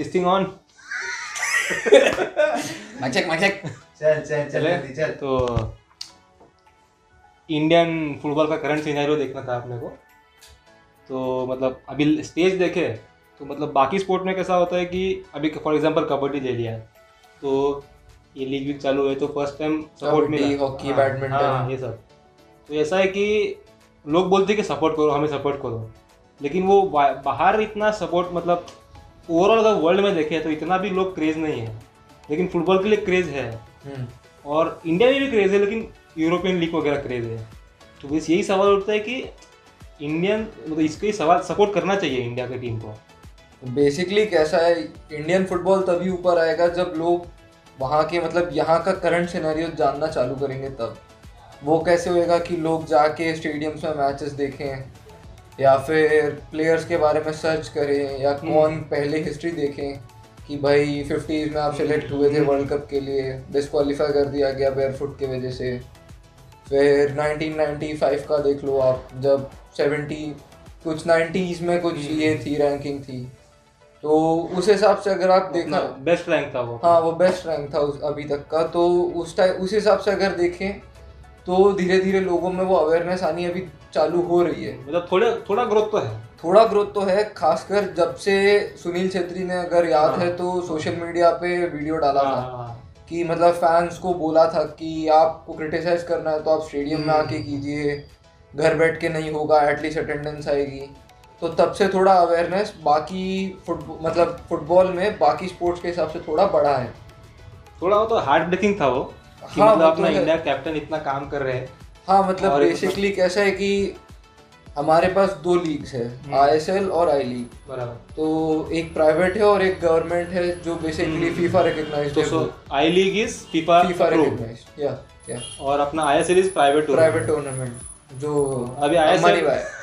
Testing on mic check mic check चल चल चल जल्दी चल। तो इंडियन फुटबॉल का करंट सिनेरियो देखना था आपने को। तो मतलब अभी स्टेज देखे तो मतलब बाकी स्पोर्ट में कैसा होता है कि अभी फॉर एग्जांपल कबड्डी ले लिया तो ये लीग वीग चालू है तो फ़र्स्ट टाइम सपोर्ट मिला। हॉकी, हाँ, बैडमिंटन। हाँ, ये सब। तो ऐसा है कि लोग बोलते हैं कि सपोर्ट करो हमें सपोर्ट करो लेकिन वो बाहर इतना सपोर्ट मतलब ओवरऑल अगर वर्ल्ड में देखें तो इतना भी लोग क्रेज नहीं है। लेकिन फुटबॉल के लिए क्रेज है। हम्म, और इंडिया में भी क्रेज है लेकिन यूरोपियन लीग वगैरह क्रेज है। तो बस यही सवाल उठता है कि इंडियन मतलब इसको ही सवाल सपोर्ट करना चाहिए इंडिया की टीम को। बेसिकली कैसा है इंडियन फुटबॉल तभी ऊपर आएगा जब लोग वहाँ के मतलब यहाँ का करंट सिनेरियो जानना चालू करेंगे तब। वो कैसे होएगा कि लोग जाके स्टेडियम्स में मैचेस देखें या फिर प्लेयर्स के बारे में सर्च करें या कौन पहले हिस्ट्री देखें कि भाई फिफ्टीज में आप सेलेक्ट हुए थे वर्ल्ड कप के लिए डिस्qualify कर दिया गया बेयरफुट की वजह से। फिर 1995 का देख लो आप जब 70 कुछ 90s में कुछ ये थी रैंकिंग थी। तो उस हिसाब से अगर आप देखा बेस्ट रैंक था वो। हाँ वो बेस्ट रैंक था उस अभी तक का। तो उस टाइम उस हिसाब से अगर देखें तो धीरे धीरे लोगों में वो अवेयरनेस आनी अभी चालू हो रही है। मतलब थोड़ा थोड़ा ग्रोथ तो है। थोड़ा ग्रोथ तो है खासकर जब से सुनील छेत्री ने अगर याद है। तो सोशल मीडिया पे वीडियो डाला हाँ, था हाँ, हाँ। कि मतलब फैंस को बोला था कि आपको क्रिटिसाइज करना है तो आप स्टेडियम में आके कीजिए घर बैठ के नहीं होगा एटलीस्ट अटेंडेंस आएगी। तो तब से थोड़ा अवेयरनेस बाकी फुटबॉल मतलब फुटबॉल में बाकी स्पोर्ट्स के हिसाब से थोड़ा बढ़ा है। थोड़ा वो तो हार्ड ब्रेकिंग था वो। कि हाँ, मतलब अपना तो इंडिया कैप्टन इतना काम कर रहे हैं। हाँ मतलब बेसिकली कैसा है कि हमारे पास दो लीग्स है आईएसएल और आई लीग बराबर। तो एक प्राइवेट है और एक गवर्नमेंट है जो बेसिकली फीफा रिकग्नाइज्ड है। So I league is FIFA FIFA recognised या या और अपना ISL is private private tournament जो अभी भाई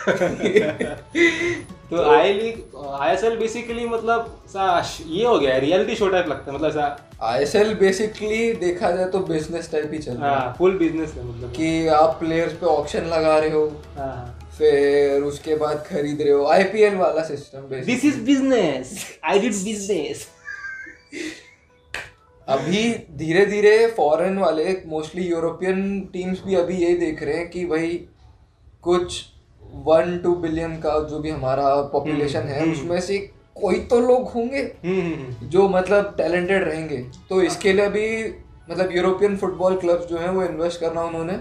तो आई लीग आईएसएल बेसिकली मतलब सा ये हो गया रियलिटी शो टाइप लगता है मतलब आईएसएल बेसिकली देखा जाए तो बिज़नेस टाइप ही चल रहा है हाँ। फुल बिज़नेस है मतलब। कि आप प्लेयर्स पे ऑक्शन लगा रहे हो हाँ फिर उसके बाद खरीद रहे हो। आईपीएल वाला system this is business I did business अभी धीरे धीरे फॉरेन वाले मोस्टली यूरोपियन टीम्स भी अभी यही देख रहे हैं कि भाई कुछ वन टू बिलियन का जो भी हमारा पॉपुलेशन है उसमें से कोई तो लोग होंगे जो मतलब टैलेंटेड रहेंगे। तो इसके लिए भी मतलब यूरोपियन फुटबॉल क्लब्स जो हैं वो इन्वेस्ट करना उन्होंने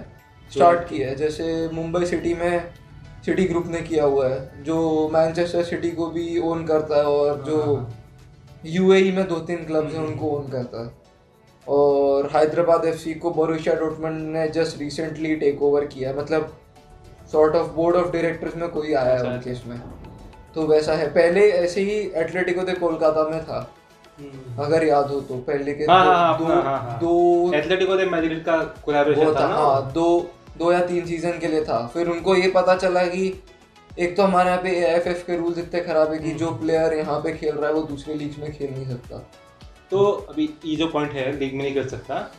स्टार्ट किया है। जैसे मुंबई सिटी में सिटी ग्रुप ने किया हुआ है जो मैनचेस्टर सिटी को भी ओन करता है और जो यूएई में दो तीन क्लब्स हैं उनको ओन करता है। और हैदराबाद एफसी को बोरुसिया डॉर्टमंड ने जस्ट रिसेंटली टेक ओवर किया है। मतलब sort of board of directors में कोई आया है अच्छा, उनके इसमें तो वैसा है। पहले ऐसे ही एटलेटिको दे कोलकाता में था। अगर याद हो तो पहले के हाँ, दो, हाँ, हाँ, दो, हाँ, हाँ, हाँ। दो एथलेटिको दे मैड्रिड का कोलैबोरेशन था था ना? हाँ दो दो या तीन सीज़न के लिए था। फिर उनको ये पता चला कि एक तो हमारे यहाँ पे एएफएफ के रूल्स इतने खराब है कि जो प्लेयर यहाँ पे खेल रहा है वो दूसरे लीग में खेल नहीं सकता। तो अभी ये जो पॉइंट है लीग में नहीं कर सकता।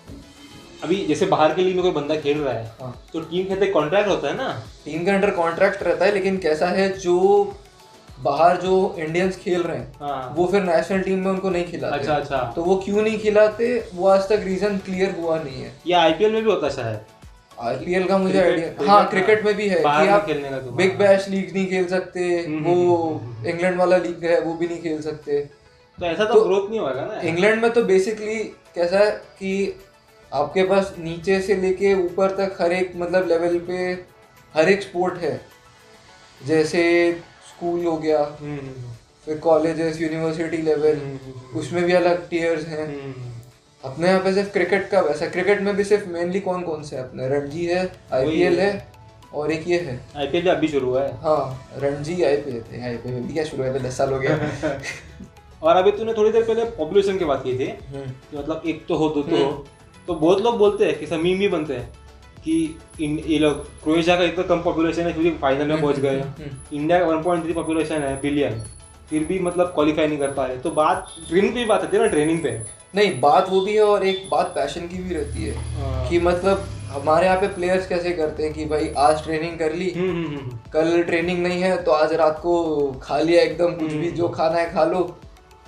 अभी जैसे बाहर के लीग में कोई बंदा खेल रहा है हाँ। तो टीम के अंदर कॉन्ट्रैक्ट होता है ना? टीम के अंडर कॉन्ट्रैक्ट रहता है लेकिन कैसा है जो बाहर जो इंडियंस खेल रहे हैं हाँ। वो फिर नेशनल टीम में उनको नहीं खिलाते। अच्छा अच्छा। तो वो क्यों नहीं खिलाते? वो आज तक रीजन क्लियर हुआ नहीं है। ये आईपीएल में भी होता है शायद आईपीएल का मुझे आइडिया हाँ हाँ। क्रिकेट में भी है कि आप तो बिग हाँ। बैश लीग नहीं खेल सकते हम्म, वो इंग्लैंड वाला लीग है वो भी नहीं खेल सकते। तो ऐसा तो तो- ग्रोथ नहीं होगा ना। इंग्लैंड में तो बेसिकली कैसा है कि आपके पास नीचे से लेके ऊपर तक हर एक मतलब लेवल पे हर एक स्पोर्ट है। जैसे स्कूल हो गया हम्म, हम्म, फिर कॉलेजेस यूनिवर्सिटी लेवल हम्म, उसमें भी अलग टीयर्स हैं। हम्म, अपने यहाँ पे सिर्फ़ क्रिकेट का वैसा क्रिकेट में भी सिर्फ़ मेनली कौन कौन से अपने रणजी है आईपीएल है। और एक ये है। आईपीएल भी अभी शुरू हुआ है। हाँ रणजी आईपीएल थे। आईपीएल भी क्या शुरू हुआ है? दस साल हो गया। और अभी तूने थोड़ी देर पहले पॉपुलेशन की बात की थी हम्म, कि मतलब एक तो हो दो तो हो। तो बहुत लोग बोलते हैं कि समीम भी बनते हैं। कि इन ये लोग क्रोएशिया का इतना कम पॉपुलेशन है फिर भी फाइनल में पहुँच गए। इंडिया का 1.3 पॉपुलेशन है बिलियन फिर भी मतलब क्वालिफाई नहीं कर पा रहे तो बात ट्रेनिंग पे भी बात आती है ना ट्रेनिंग पे। नहीं बात वो भी है और एक बात पैशन की भी रहती है हाँ। कि मतलब हमारे यहाँ पे प्लेयर्स कैसे करते हैं कि भाई आज ट्रेनिंग कर ली हम्म, हम्म, हम्म, कल ट्रेनिंग नहीं है तो आज रात को खा लिया एकदम कुछ भी जो खाना है खा लो।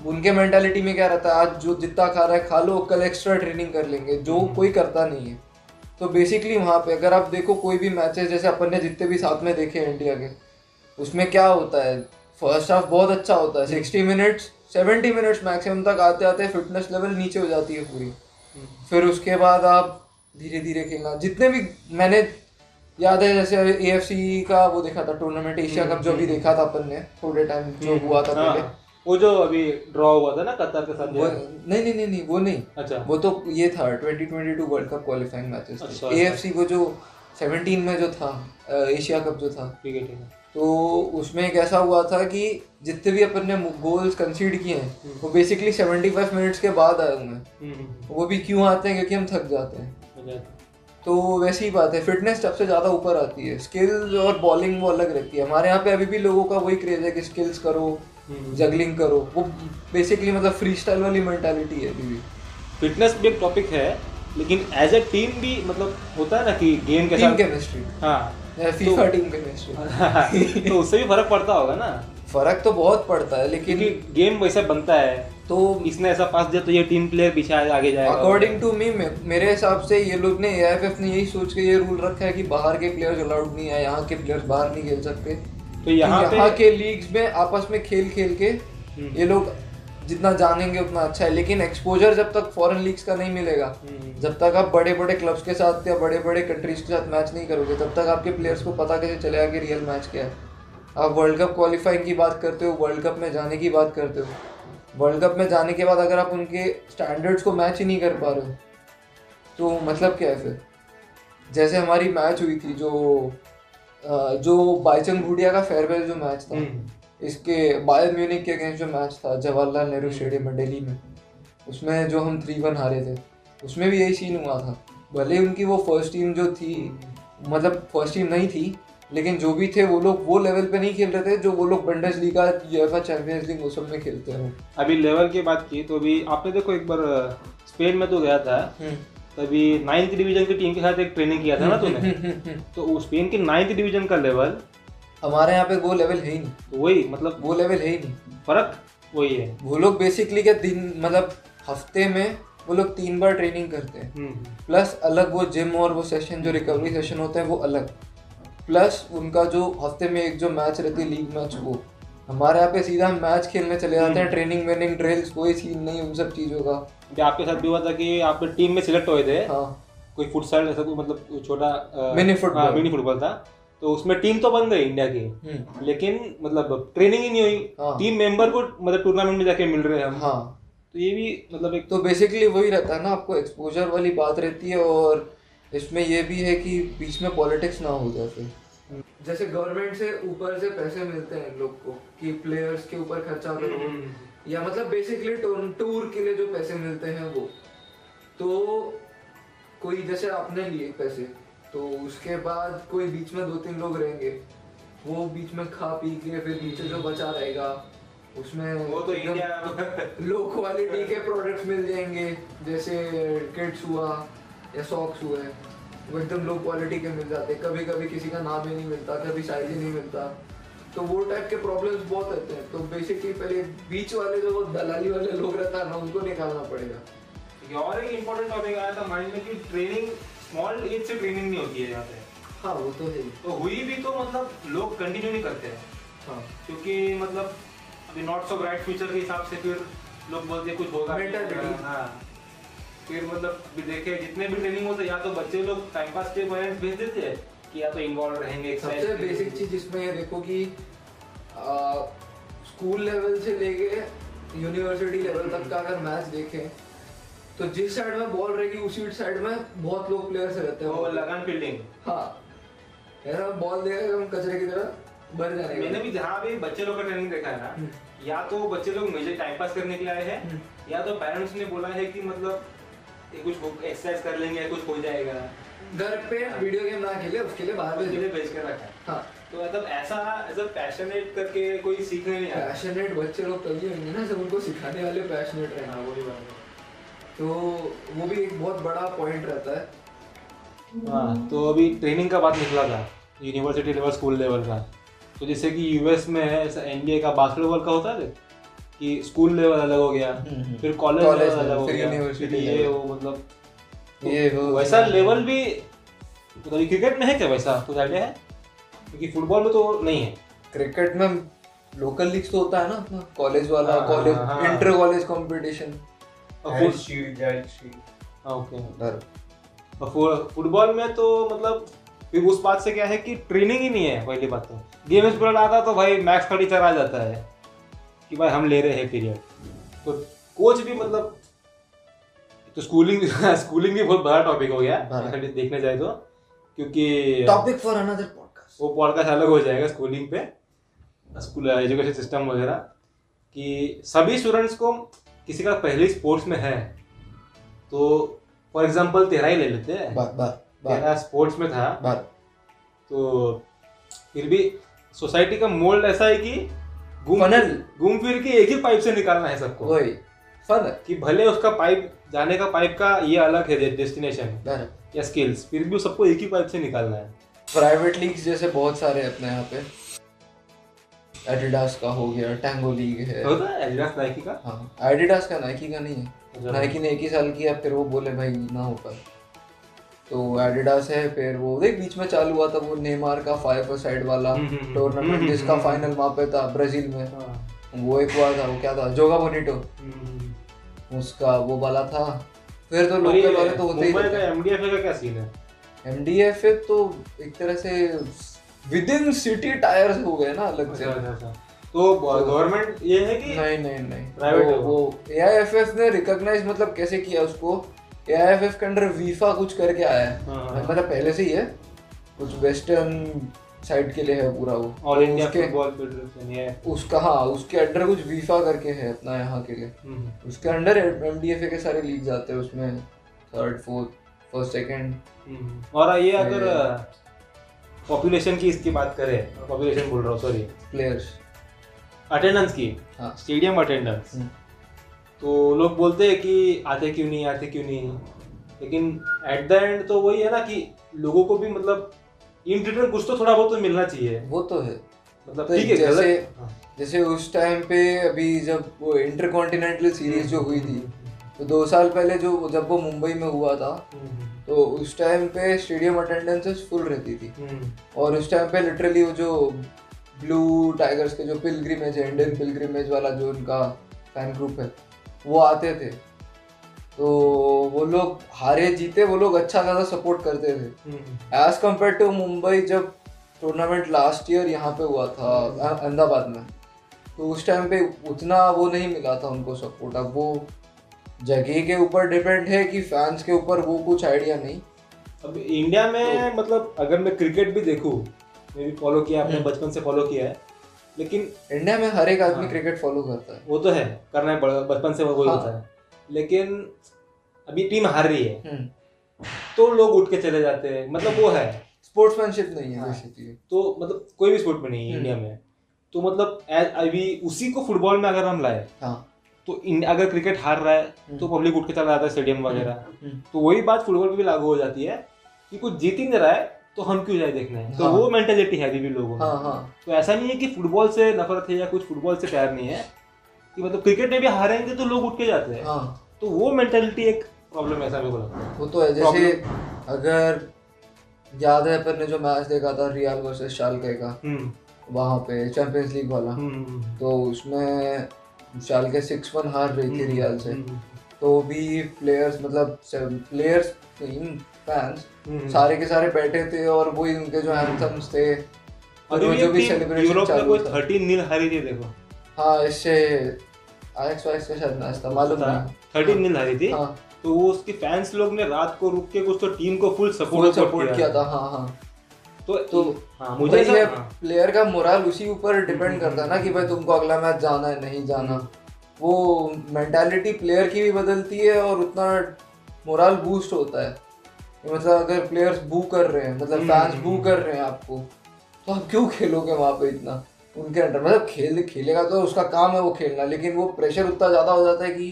उनके मेंटालिटी में क्या रहता है आज जो जितना खा रहा है खा लो कल एक्स्ट्रा ट्रेनिंग कर लेंगे। जो कोई करता नहीं है। तो बेसिकली वहाँ पे अगर आप देखो कोई भी मैचेस जैसे अपन ने जितने भी साथ में देखे हैं इंडिया के उसमें क्या होता है? फ़र्स्ट हाफ़ बहुत अच्छा होता है। Sixty minutes seventy minutes maximum तक आते आते फिटनेस लेवल नीचे हो जाती है पूरी। फिर उसके बाद आप धीरे धीरे खेलना। जितने भी मैंने याद है जैसे एएफसी का वो देखा था टूर्नामेंट एशिया कप जो भी देखा था अपन ने थोड़े टाइम जो हुआ था पहले। हाँ, वो जो अभी ड्रॉ हुआ था ना कतर के साथ नहीं नहीं नहीं नहीं वो नहीं। अच्छा। वो तो ये था 2022 वर्ल्ड कप क्वालिफाइंग मैचेस अच्छा, एएफसी वो जो 17 में जो था एशिया कप जो था। ठीक है ठीक है। तो उसमें एक ऐसा हुआ था कि जितने भी अपन ने गोल्स कंसीड किए हैं वो बेसिकली 75 मिनट्स के बाद आए हुए हैं। हम्म, हम्म, वो भी क्यों आते हैं? क्योंकि हम थक जाते हैं। हम्म, अच्छा। तो वैसी ही बात है। फिटनेस सबसे ज़्यादा ऊपर आती है। स्किल्स और बॉलिंग वो अलग रहती है। हमारे यहाँ पे अभी भी लोगों का वही क्रेज है कि स्किल्स करो हम्म। जगलिंग करो। वो बेसिकली मतलब फ्री स्टाइल वाली मेंटालिटी है अभी फिटनेस भी एक टॉपिक है लेकिन एज ए टीम भी मतलब होता है ना कि गेम के टीम केमिस्ट्री हाँ। फीफा टीम केमिस्ट्री तो उससे भी फ़र्क पड़ता होगा ना। फ़र्क तो बहुत पड़ता है लेकिन गेम वैसा बनता है। तो इसने ऐसा पास दिया तो ये टीम प्लेयर पीछे आगे जाएगा। अकॉर्डिंग टू मी मेरे हिसाब से ये लोग ने एआईएफएफ ने यही सोच के ये रूल रखा है कि बाहर के प्लेयर्स अलाउड नहीं है यहाँ के प्लेयर्स बाहर नहीं खेल सकते। तो यहाँ कि यहाँ के लीग्स में आपस में खेल खेल के हम्म। ये लोग जितना जानेंगे उतना अच्छा है लेकिन एक्सपोजर जब तक फॉरेन लीग्स का नहीं मिलेगा हम्म। जब तक आप बड़े बड़े क्लब्स के साथ या बड़े बड़े कंट्रीज़ के साथ मैच नहीं करोगे तब तक आपके प्लेयर्स को पता कैसे चलेगा कि रियल मैच क्या है आप वर्ल्ड कप क्वालिफाइंग की बात करते हो वर्ल्ड कप में जाने की बात करते हो वर्ल्ड कप में जाने के बाद अगर आप उनके स्टैंडर्ड्स को मैच ही नहीं कर पा रहे हो तो मतलब क्या है फिर जैसे हमारी मैच हुई थी जो जो बाईचंग भूटिया का फेयरवेल जो मैच था हम्म। इसके बायर म्यूनिक के अगेंस्ट जो मैच था जवाहरलाल नेहरू स्टेडियम में दिल्ली में उसमें जो हम थ्री वन हारे थे उसमें भी यही सीन हुआ था। भले उनकी वो फ़र्स्ट टीम जो थी मतलब फ़र्स्ट टीम नहीं थी लेकिन जो भी थे वो लोग वो लेवल पे नहीं खेल रहे थे जो वो लोग Bundesliga UEFA Champions League वो सब में खेलते हैं। अभी लेवल की बात की तो अभी आपने देखो एक बार स्पेन में तो गया था। तभी नाइन्थ डिवीज़न की टीम के साथ एक ट्रेनिंग किया था ना तूने? तो स्पेन के नाइन्थ डिवीज़न का लेवल हमारे यहाँ पे वो लेवल है ही नहीं। तो वही मतलब वो लेवल है ही नहीं। फ़र्क वही है। वो लोग बेसिकली क्या दिन मतलब हफ़्ते में वो लोग तीन बार ट्रेनिंग करते हैं। हम्म, प्लस अलग वो जिम और वो सेशन जो रिकवरी सेशन होता है वो अलग। प्लस उनका जो हफ़्ते में एक जो मैच रहती है लीग मैच वो। हमारे यहाँ पे सीधा हम मैच खेलने चले जाते हैं ट्रेनिंग वेनिंग ड्रिल्स कोई सीन नहीं उन सब चीज़ों का। आपके साथ भी हुआ था कि आप टीम में सिलेक्ट हुए थे। हाँ। कोई फुटसाल ऐसा कोई मतलब छोटा football. हाँ, मिनी फुटबॉल था। तो उसमें टीम तो बन गई इंडिया की। हम्म, लेकिन मतलब ट्रेनिंग ही नहीं हुई। हाँ। टीम मेंबर को मतलब टूर्नामेंट में जाके मिल रहे हैं हम। हाँ। तो ये भी मतलब एक तो बेसिकली वही रहता है ना आपको एक्सपोजर वाली बात रहती है और इसमें ये भी है कि बीच में पॉलिटिक्स ना हो जाए जैसे गवर्नमेंट से ऊपर से पैसे मिलते हैं लोग को कि प्लेयर्स के ऊपर खर्चा करो या मतलब बेसिकली टूर के लिए जो पैसे मिलते हैं वो। तो कोई जैसे आपने लिए पैसे तो उसके बाद कोई बीच में दो तीन लोग रहेंगे। वो बीच में खा पी के फिर नीचे जो बचा रहेगा उसमें वो तो लो क्वालिटी के प्रोडक्ट्स मिल जाएँगे। जैसे किट्स हुआ या सॉक्स हुए। वो एकदम लो क्वालिटी के मिल जाते हैं। कभी कभी किसी का नाम ही नहीं मिलता कभी साइज़ ही नहीं मिलता। तो वो टाइप के प्रॉब्लम्स बहुत रहते हैं। तो बेसिकली पहले बीच वाले जो दलाली वाले लोग रहता है ना उनको निकालना पड़ेगा। और एक इम्पोर्टेंट टॉपिक आया था माइंड में कि ट्रेनिंग स्मॉल एज से ट्रेनिंग नहीं होती है यहाँ पे। हाँ वो तो है। तो हुई भी तो मतलब लोग कंटिन्यू नहीं करते हैं। हाँ। क्योंकि मतलब अभी नॉट सो ब्राइट फ्यूचर के हिसाब से फिर लोग बोलते हैं कुछ होगा, हाँ। फिर मतलब अभी देखे जितने भी ट्रेनिंग होते या तो बच्चे लोग टाइम पास के पेरेंट्स भेज देते हैं कि या तो इन्वॉल्व रहेंगे सबसे बेसिक चीज़ इसमें देखो कि स्कूल लेवल से लेके यूनिवर्सिटी लेवल तक का अगर मैच देखें तो जिस साइड में बॉल रहेगी उसी साइड में बहुत लोग प्लेयर्स रहते हैं। वो लगान फील्डिंग हाँ। ऐसा बॉल देगा हम कचरे की तरह भर जाएगा। मैंने भी जहाँ भी बच्चे लोग का ट्रेनिंग देखा है ना या तो बच्चे लोग मेजर टाइम पास करने के लिए आए हैं या तो पेरेंट्स ने बोला है कि मतलब कुछ एक्सरसाइज कर लेंगे कुछ हो जाएगा। घर पे वीडियो गेम ना खेले उसके लिए बाहर भेज। लिए भेज कर रखा है। हाँ। तो मतलब ऐसा एज अ पैशनेट करके कोई सीखने नहीं आया पैशनेट बच्चे लोग तभी होंगे ना जब उनको सिखाने वाले पैशनेट रहना। हाँ वही बात तो वो भी एक बहुत बड़ा पॉइंट रहता है। हाँ तो अभी ट्रेनिंग का बात निकला था यूनिवर्सिटी लेवल स्कूल लेवल का। तो जैसे कि यूएस में है ऐसा एनबीए का बास्केटबॉल का होता है? कि स्कूल लेवल अलग हो गया हम्म, हम्म। फिर कॉलेज लेवल अलग हो गया फिर ये वो मतलब ये वो वैसा लेवल भी मतलब क्रिकेट में है क्या वैसा? कुछ आइडिया है? क्योंकि फुटबॉल में तो नहीं है। क्रिकेट में लोकल लीग्स तो होता है ना अपना कॉलेज वाला कॉलेज। Inter college competition. हाँ, फुटबॉल में तो मतलब फिर उस बात से क्या है कि ट्रेनिंग ही नहीं है पहली बात तो। गेम पीरियड आता तो भाई मैक्स का टीचर आ जाता है। कि भाई हम ले रहे हैं पीरियड। तो कोच भी मतलब तो स्कूलिंग स्कूलिंग भी बहुत बड़ा टॉपिक हो गया देखने जाए तो। क्योंकि टॉपिक फॉर अनदर पॉडकास्ट वो पॉडकास्ट अलग हो जाएगा स्कूलिंग पे स्कूल एजुकेशन सिस्टम वगैरह। कि सभी स्टूडेंट्स को किसी का पहले स्पोर्ट्स में है। तो फॉर एग्जांपल तेरा ही ले लेते हैं। तेरा स्पोर्ट्स में था। बात। तो फिर भी सोसाइटी का मोल्ड ऐसा है कि घूम Funnel। घूम फिर के एक ही पाइप से निकालना है सबको। वही। फन। कि भले उसका पाइप जाने का पाइप का ये अलग है डेस्टिनेशन या स्किल्स फिर भी सबको एक ही पाइप से निकालना है। प्राइवेट लीग्स जैसे बहुत सारे अपने यहाँ पे। एडिडास का हो गया टैंगो लीग है। होता है एडिडास नाइकी का? हाँ। एडिडास का नाइकी का नहीं है। अच्छा। नाइकी ने एक ही साल किया फिर वो बोले भाई ना हो पाए तो एडिडास है फिर वो देख बीच में चालू हुआ था वो नेमार का फाइव साइड वाला हम्म, हम्म, हम्म। टूर्नामेंट हम्म, जिसका फाइनल वहाँ पे था ब्राज़ील में हाँ। वो एक हुआ था वो क्या था जोगा बोनिटो। उसका वो वाला था फिर तो लोकल वाले तो होते ही का एमडीएफ का क्या सीन है एमडीएफ तो एक तरह से विद इन सिटी टायर्स हो गए ना अलग से अच्छा, अच्छा, अच्छा। तो गवर्नमेंट ये है कि नहीं नहीं नहीं वो। वो एआईएफएफ ने रिकॉग्नाइज मतलब कैसे किया उसको एआईएफएफ के अंडर वीफा कुछ करके आया है। हाँ, हाँ। मतलब पहले से ही है। कुछ वेस्टर्न साइड के लिए है पूरा वो। ऑल इंडिया फुटबॉल फेडरेशन ये उसका हाँ उसके अंडर कुछ वीफा करके है अपना यहाँ के लिए। हम्म, उसके अंडर एमडीएफ के सारे लीग जाते हैं उसमें। Third fourth first second. और ये अगर पॉपुलेशन की इसकी बात करें पॉपुलेशन बोल रहा हूँ सॉरी प्लेयर्स अटेंडेंस की। हाँ। स्टेडियम अटेंडेंस हम्म। तो लोग बोलते हैं कि आते क्यों नहीं आते क्यों नहीं? लेकिन एट द एंड तो वही है ना कि लोगों को भी मतलब इन रिटर्न कुछ तो थोड़ा बहुत तो मिलना चाहिए। वो तो है। मतलब तो ठीक है जैसे- हाँ। जैसे उस टाइम पे अभी जब वो इंटरकॉन्टिनेंटल सीरीज़ जो हुई थी तो दो साल पहले जो जब वो मुंबई में हुआ था हम्म, तो उस टाइम पे स्टेडियम अटेंडेंसेस फुल रहती थी। हम्म, और उस टाइम पे लिटरली वो जो ब्लू टाइगर्स के जो पिलग्रिमेज है इंडियन पिलग्रिमेज वाला जो उनका फ़ैन ग्रुप है वो आते थे। तो वो लोग हारे जीते वो लोग अच्छा खासा सपोर्ट करते थे। हम्म, एज कंपेयर टू मुंबई जब टूर्नामेंट लास्ट ईयर यहाँ पे हुआ था अहमदाबाद में तो उस टाइम पे उतना वो नहीं मिला था उनको सपोर्ट अब वो जगह के ऊपर डिपेंड है कि फैंस के ऊपर वो कुछ आइडिया नहीं। अब इंडिया में तो, मतलब अगर मैं क्रिकेट भी देखूँ मैं भी फॉलो किया अपने हम्म। बचपन से फॉलो किया है लेकिन इंडिया में हर एक आदमी हाँ। क्रिकेट फॉलो करता है वो तो है करना है बचपन से वो हाँ। होता है लेकिन अभी टीम हार रही है हम्म। तो लोग उठ के चले जाते हैं मतलब वो है स्पोर्ट्समैनशिप नहीं है हाँ। तो मतलब कोई भी स्पोर्ट में नहीं है हम्म। इंडिया में तो मतलब अभी उसी को फुटबॉल में अगर हम लाए हाँ तो अगर क्रिकेट हार रहा है तो पब्लिक उठ के चला जाता है स्टेडियम वगैरह हम्म। तो वही बात फुटबॉल पे भी लागू हो जाती है कि कुछ जीत ही नहीं रहा है तो हम क्यों जाए देखने? तो हाँ। वो मेंटेलिटी है अभी भी लोगों में। हाँ हाँ। तो ऐसा नहीं है कि फुटबॉल से नफरत है या कुछ फुटबॉल से प्यार नहीं है कि मतलब क्रिकेट में भी हारेंगे तो लोग उठ के जाते हैं। हाँ। तो वो मेंटेलिटी एक प्रॉब्लम ऐसा मेरे को लगता है। वो तो है जैसे अगर याद है अपन ने जो मैच देखा था रियल वर्सेस शालके का हम्म, वहाँ पे चैंपियंस लीग वाला। हम्म, तो उसमें शालके सिक्स वन हार रही थी रियल से। हम्म, तो भी प्लेयर्स मतलब प्लेयर्स फैंस हम्म। सारे के सारे बैठे थे और वही उनके जो एंथम्स थे और जो भी सेलिब्रेशन चालू कोई था। थर्टीन नील हारी थी देखो। हाँ इससे आयक्स वाइक्स का शायद मैच था मालूम नहीं। थर्टीन नील हारी थी। हाँ। तो वो उसके फैंस लोग ने रात को रुक के कुछ तो टीम को फुल सपोर्ट सपोर्ट किया। था हाँ हाँ। तो तो हाँ मुझे ये हाँ, प्लेयर का मोरल उसी ऊपर डिपेंड करता है ना कि भाई तुमको अगला मैच जाना है नहीं जाना। वो मेंटालिटी प्लेयर की भी बदलती है और उतना मोरल बूस्ट होता है। मतलब अगर प्लेयर्स बू कर रहे हैं मतलब हम्म, फैंस हम्म, बू हम्म। कर रहे हैं आपको तो आप क्यों खेलोगे वहाँ पे इतना उनके अंडर? मतलब खेल खेलेगा तो उसका काम है वो खेलना लेकिन वो प्रेशर उतना ज़्यादा हो जाता है कि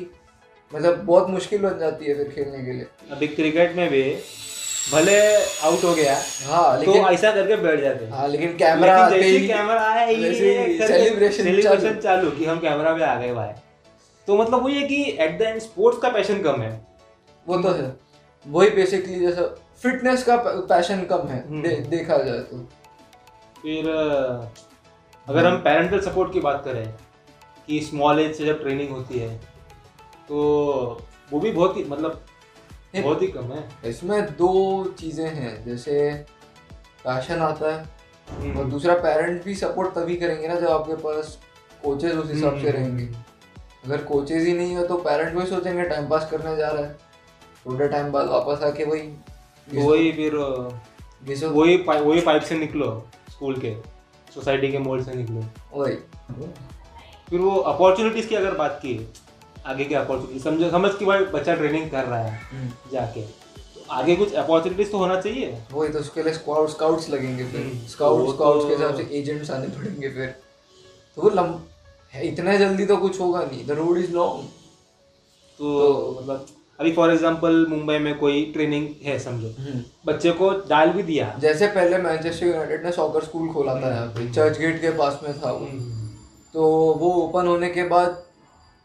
मतलब बहुत मुश्किल बन जाती है फिर खेलने के लिए। अभी क्रिकेट में भी भले आउट हो गया हाँ लेकिन तो ऐसा करके बैठ जाते हैं। हाँ लेकिन कैमरा लेकिन जैसे कैमरा आया सेलिब्रेशन सेलिब्रेशन चालू। कि हम कैमरा पे आ गए भाई। तो मतलब वो ये कि एट द एंड स्पोर्ट्स का पैशन कम है। वो तो है। वही बेसिकली जैसा फिटनेस का पैशन कम है हम्म। दे, देखा जाए तो फिर अगर हम पेरेंटल सपोर्ट की बात करें कि स्मॉल एज से जब ट्रेनिंग होती है तो वो भी बहुत ही मतलब बहुत ही कम है इसमें दो चीज़ें हैं जैसे पैशन आता है और हम्म। दूसरा पेरेंट भी सपोर्ट तभी करेंगे ना जब आपके पास कोचेज उस हिसाब से हम्म। रहेंगे अगर कोचेज ही नहीं है तो पेरेंट भी सोचेंगे टाइम पास करने जा रहा है थोड़े टाइम बाद वापस आके वही तो वही फिर घिसो वही वही पाइप से निकलो स्कूल के सोसाइटी के मोड से निकलो। वही। फिर वो अपॉर्चुनिटीज़ की अगर बात की आगे की अपॉर्चुनिटी समझो समझ कि भाई बच्चा ट्रेनिंग कर रहा है हम्म। जाके तो आगे कुछ अपॉर्चुनिटीज़ तो होना चाहिए। वही तो उसके लिए स्काउट स्काउट्स लगेंगे फिर। हम्म, स्काउट स्काउट्स तो- के हिसाब से एजेंट्स आने पड़ेंगे फिर। तो वो लम इतने जल्दी तो कुछ होगा नहीं द रोड इज़ लॉन्ग तो मतलब अभी फॉर एग्ज़ाम्पल मुंबई में कोई ट्रेनिंग है समझो। बच्चे को डाल भी दिया। जैसे पहले मैनचेस्टर यूनाइटेड ने सॉकर स्कूल खोला था यहाँ पे चर्च गेट के पास में था तो वो ओपन होने के बाद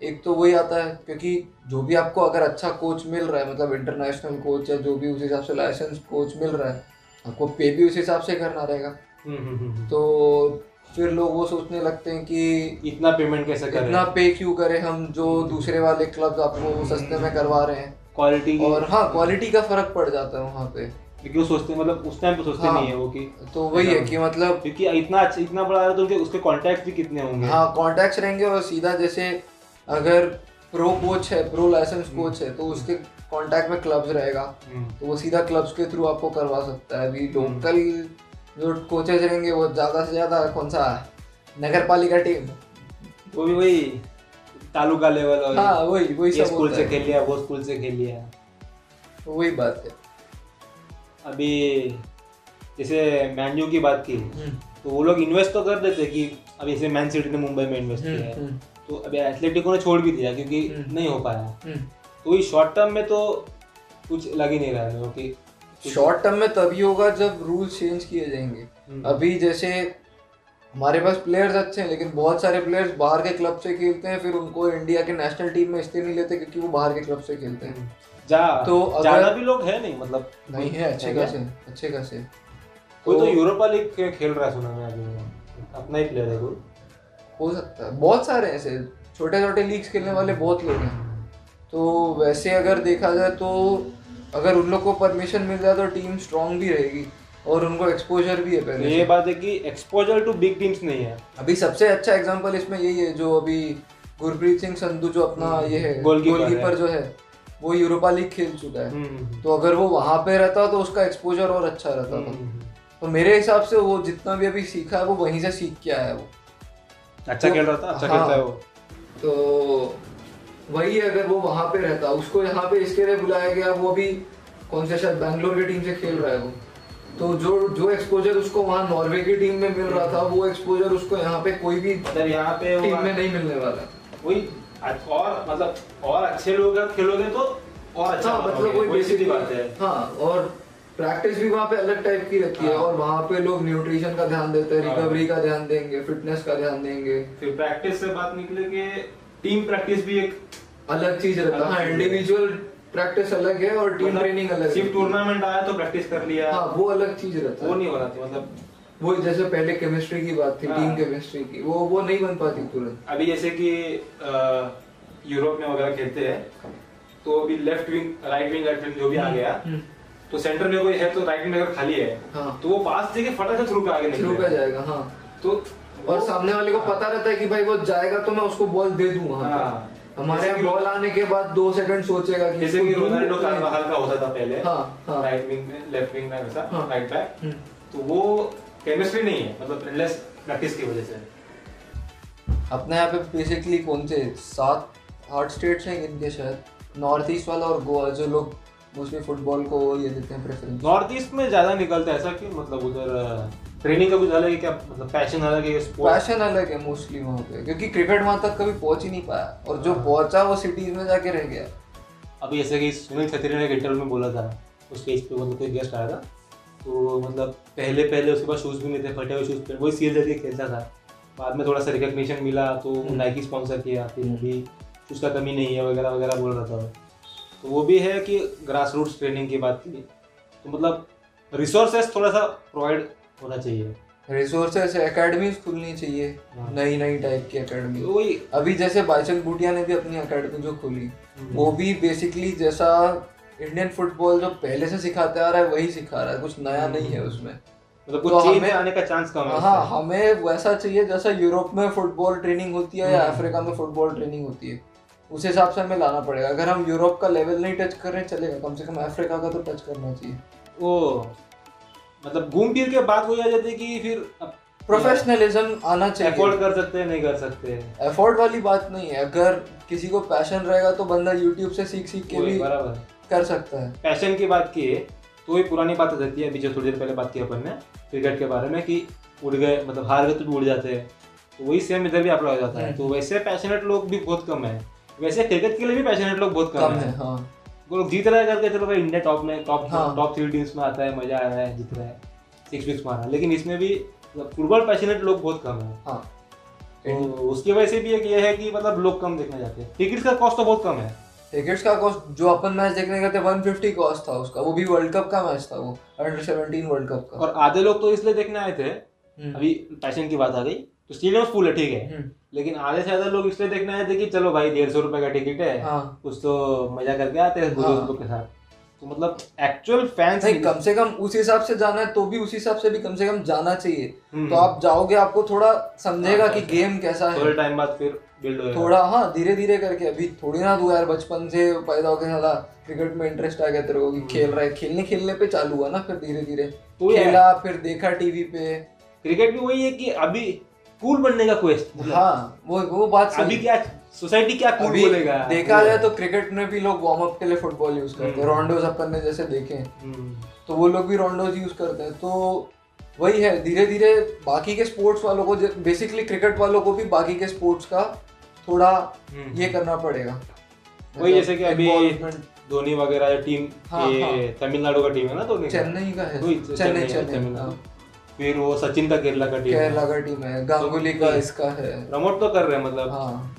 एक तो वही आता है क्योंकि जो भी आपको अगर अच्छा कोच मिल रहा है मतलब इंटरनेशनल कोच या जो भी उस हिसाब से लाइसेंस कोच मिल रहा है आपको पे भी उस हिसाब से करना रहेगा। हम्म, हम्म, हम्म। तो फिर लोग वो सोचने लगते हैं कि इतना पेमेंट कैसे करें? इतना पे क्यों करें हम जो दूसरे वाले क्लब आपको सस्ते में करवा रहे हैं? क्वालिटी और हाँ क्वालिटी का फ़र्क पड़ जाता है वहाँ पे। क्योंकि वो सोचते मतलब उस टाइम पे सोचते हाँ। नहीं है वो कि तो वही है कि मतलब क्योंकि इतना अच्छा इतना बड़ा है तो उनके उसके कॉन्टैक्ट भी कितने होंगे? हाँ कॉन्टैक्ट्स रहेंगे और सीधा जैसे अगर प्रो कोच है प्रो लाइसेंस कोच है तो उसके कांटेक्ट में क्लब्स रहेगा। हम्म, तो वो सीधा क्लब्स के थ्रू आपको करवा सकता है। अभी लोकल जो कोचेज रहेंगे वो ज़्यादा से ज़्यादा कौन सा नगर पालिका टीम। वो भी वही तालुका लेवल और हाँ वही वही सब स्कूल से खेल लिया वो स्कूल से खेल लिया। वही बात है। अभी जैसे मैन्यू की बात की हम्म, तो वो लोग इन्वेस्ट तो कर देते कि अभी जैसे मैन सिटी ने मुंबई में इन्वेस्ट किया है। हम्म, तो अभी एथलेटिको ने छोड़ भी दिया क्योंकि हम्म। नहीं हो पाया। हम्म। तो ये शॉर्ट टर्म में तो कुछ लग ही नहीं रहा है कि शॉर्ट टर्म में तभी होगा जब रूल चेंज किए जाएँगे। हम्म। अभी जैसे हमारे पास प्लेयर्स अच्छे हैं लेकिन बहुत सारे प्लेयर्स बाहर के क्लब से खेलते हैं फिर उनको इंडिया के नेशनल टीम में इसलिए नहीं लेते क्योंकि वो बाहर के क्लब से खेलते हैं। जा तो अगर- ज़्यादा भी लोग है नहीं मतलब नहीं है अच्छे खासे अच्छे खासे। कोई तो तो- यूरोपा लीग खे- खेल रहा है सुना मैं अभी। अपना ही प्लेयर है कोई। हो सकता है बहुत सारे ऐसे छोटे छोटे लीग्स खेलने वाले बहुत लोग हैं। तो वैसे अगर देखा जाए तो अगर उन लोग को परमिशन मिल जाए तो टीम स्ट्रांग भी रहेगी और उनको एक्सपोजर भी है पहले ये बात है कि एक्सपोजर टू बिग टीम्स नहीं है। अभी सबसे अच्छा एग्जांपल इसमें यही है जो अभी गुरप्रीत सिंह संधू जो अपना ये है गोलकीपर जो है वो यूरोपा लीग खेल चुका है। हम्म, तो अगर वो वहाँ पे रहता तो उसका एक्सपोजर और अच्छा रहता था। हम्म, तो मेरे हिसाब से वो जितना भी अभी सीखा है वो वहीं से सीख के आया है वो। अच्छा तो- खेल रहा था अच्छा हाँ। खेलता है वो। तो वही है अगर वो वहाँ पे रहता उसको यहाँ पे इसके लिए बुलाया गया वो अभी कौन से शायद बैंगलोर की टीम से खेल रहा है वो। तो जो जो एक्सपोजर उसको वहाँ नॉर्वे की टीम में मिल रहा था वो एक्सपोजर उसको यहाँ पे कोई भी मतलब यहाँ पे टीम में नहीं मिलने वाला। वही और मतलब और अच्छे लोग अगर खेलोगे तो और अच्छा हाँ मतलब वही वही बात है। हाँ और प्रैक्टिस भी वहाँ पे अलग टाइप की रहती है हाँ। और वहाँ पे लोग न्यूट्रिशन का ध्यान देते हैं हाँ। रिकवरी का ध्यान देंगे फिटनेस का ध्यान देंगे। फिर प्रैक्टिस से बात निकले कि टीम प्रैक्टिस भी एक अलग चीज़ रहता है हाँ है। इंडिविजुअल प्रैक्टिस अलग है और टीम मतलब ट्रेनिंग अलग सिर्फ़ टूर्नामेंट आया तो प्रैक्टिस कर लिया हाँ वो अलग चीज़ रहता वो नहीं हो रहा था मतलब वो जैसे पहले केमिस्ट्री की बात थी हाँ। टीम केमिस्ट्री की वो वो नहीं बन पाती तुरंत अभी जैसे कि यूरोप में वगैरह खेलते हैं तो अभी left wing right wing right wing जो भी आ गया हम्म। तो सेंटर में कोई है तो राइट विंग अगर खाली है हाँ। तो वो पास देके फटाक से थ्रू पे आगे थ्रू पे जाएगा हाँ तो और सामने वाले को पता रहता है कि भाई वो जाएगा तो मैं उसको बॉल दे दूँ वहाँ हाँ। हमारे यहाँ बॉल आने के बाद दो सेकंड सोचेगा कि जैसे कि रोनाल्डो कार्वाहाल का होता था पहले हाँ, हाँ। राइट विंग में लेफ़्ट विंग में वैसा हाँ। Right back. तो वो केमिस्ट्री नहीं है मतलब लेस प्रैक्टिस की वजह से अपने यहाँ पे बेसिकली कौन से सात आठ स्टेट्स हैं इनके शायद नॉर्थ ईस्ट वाला और गोवा जो लोग मोस्टली फुटबॉल को ये देते हैं प्रेफरेंस नॉर्थ ईस्ट में ज़्यादा निकलता है ऐसा क्यों मतलब उधर ट्रेनिंग का कुछ अलग है क्या? मतलब पैशन अलग है पैशन अलग है मोस्टली वहाँ पे क्योंकि क्रिकेट वहाँ तक कभी पहुँच ही नहीं पाया। और जो पहुँचा वो सिटीज़ में जाके रह गया। अभी जैसे कि सुनील छेत्री ने एक इंटरव्यू में बोला था उस स्टेज पे मतलब कोई गेस्ट आया था तो मतलब पहले पहले उसके पास शूज़ भी नहीं थे फटे हुए शूज़ पे वही सील करके खेलता था। बाद में थोड़ा सा रिकग्निशन मिला तो नाइकी स्पॉन्सर किया फिर अभी उसका कमी नहीं है वगैरह वगैरह बोल रहा था तो वो भी है कि ग्रास रूट्स ट्रेनिंग की बात की तो मतलब रिसोर्सेस थोड़ा सा प्रोवाइड होना चाहिए। रिसोर्सेस एकेडमीज खुलनी चाहिए। हाँ। नई नई टाइप की एकेडमी तो वही अभी जैसे बाइचंग बूटिया ने भी अपनी एकेडमी जो खोली हम्म। वो भी बेसिकली जैसा इंडियन फुटबॉल जो पहले से सिखाते आ रहा है वही सिखा रहा है। कुछ नया नहीं है उसमें। मतलब तो हमें- आने का चांस कम है हाँ हमें वैसा चाहिए जैसा यूरोप में फुटबॉल ट्रेनिंग होती है या हम्म। अफ्रीका में फुटबॉल ट्रेनिंग होती है। उस हिसाब से हमें लाना पड़ेगा। अगर हम यूरोप का लेवल नहीं टच कर रहे चलेगा। कम से कम अफ्रीका का तो टच करना चाहिए। वो मतलब घूम फिर के बात वही आ जाती है कि फिर प्रोफेशनलिज्म आना चाहिए। अफोर्ड कर सकते हैं नहीं कर सकते एफोर्ड वाली बात नहीं है। अगर किसी को पैशन रहेगा तो बंदा यूट्यूब से सीख सीख के भी बराबर। कर सकता है। पैशन की बात की है तो वही पुरानी बात हो जाती है। अभी जो थोड़ी देर पहले बात की अपन ने क्रिकेट के बारे में कि उड़ गए मतलब हार गए तो भी उड़ जाते हैं। तो वही सेम इधर भी अप्लाई हो जाता है। हम्म। तो वैसे पैशनेट लोग भी बहुत कम है। वैसे क्रिकेट के लिए भी पैशनेट लोग बहुत कम कम है। है हाँ। वो लोग जीत रहे हैं करके चलो भाई इंडिया टॉप में टॉप। टॉप थ्री टीम्स में आता है मज़ा आ रहा है जीत रहा है सिक्स विक्स मारा लेकिन इसमें भी फुटबॉल पैशनेट लोग बहुत कम है। हाँ। तो उसकी वजह से भी एक ये है कि मतलब लोग कम देखने जाते हैं। टिकट्स का कॉस्ट तो बहुत कम है। टिकट्स का कॉस्ट जो अपन मैच देखने गए थे 150 कॉस्ट था उसका। वो भी वर्ल्ड कप का मैच था वो। अंडर 17 वर्ल्ड कप का। और आधे लोग तो इसलिए देखने आए थे। हम्म। अभी पैशन की बात आ गई। तो स्टेडियम फुल है ठीक है? हम्म। लेकिन आधे से ज़्यादा लोग इसलिए देखने आए थे कि चलो भाई डेढ़ सौ रुपए का टिकट है। हाँ। कुछ तो मज़ा करके आते हैं हाँ। दोस्तों के साथ। तो मतलब एक्चुअल फैंस नहीं कम से कम उस हिसाब से जाना है तो भी उस हिसाब से भी कम से कम जाना चाहिए। हम्म। तो आप जाओगे आपको थोड़ा समझेगा हाँ, कि गेम कैसा है। थोड़े टाइम बाद फिर थोड़ा हाँ धीरे धीरे करके। अभी थोड़ी ना तू यार बचपन से पैदा होके साला क्रिकेट में इंटरेस्ट आ गया तेरे को कि खेल रहा है। खेलने खेलने पे चालू हुआ ना फिर धीरे धीरे तो खेला फिर देखा टीवी पे। क्रिकेट भी वही है कि अभी कूल बनने का क्वेस्ट हाँ वो वो बात अभी क्या सोसाइटी क्या कूल बोलेगा? देखा जाए तो क्रिकेट में भी लोग वार्म अप के लिए फुटबॉल यूज़ करते हैं। हम्म। रोंडोज अपन ने जैसे देखे हम्म। तो वो लोग भी रोंडोज यूज़ करते हैं। तो वही है धीरे धीरे बाकी के स्पोर्ट्स वालों को बेसिकली क्रिकेट वालों को भी बाकी के स्पोर्ट्स का थोड़ा हम्म। ये करना पड़ेगा। वही जैसे कि अभी धोनी वगैरह टीम हाँ, हाँ। तमिलनाडु का टीम है ना धोनी चेन्नई का है। चेन्नई चेन्नई। फिर वो सचिन का केरला का टीम केरला का टीम है गांगुली का इसका है। प्रमोट तो कर रहे हैं मतलब हाँ।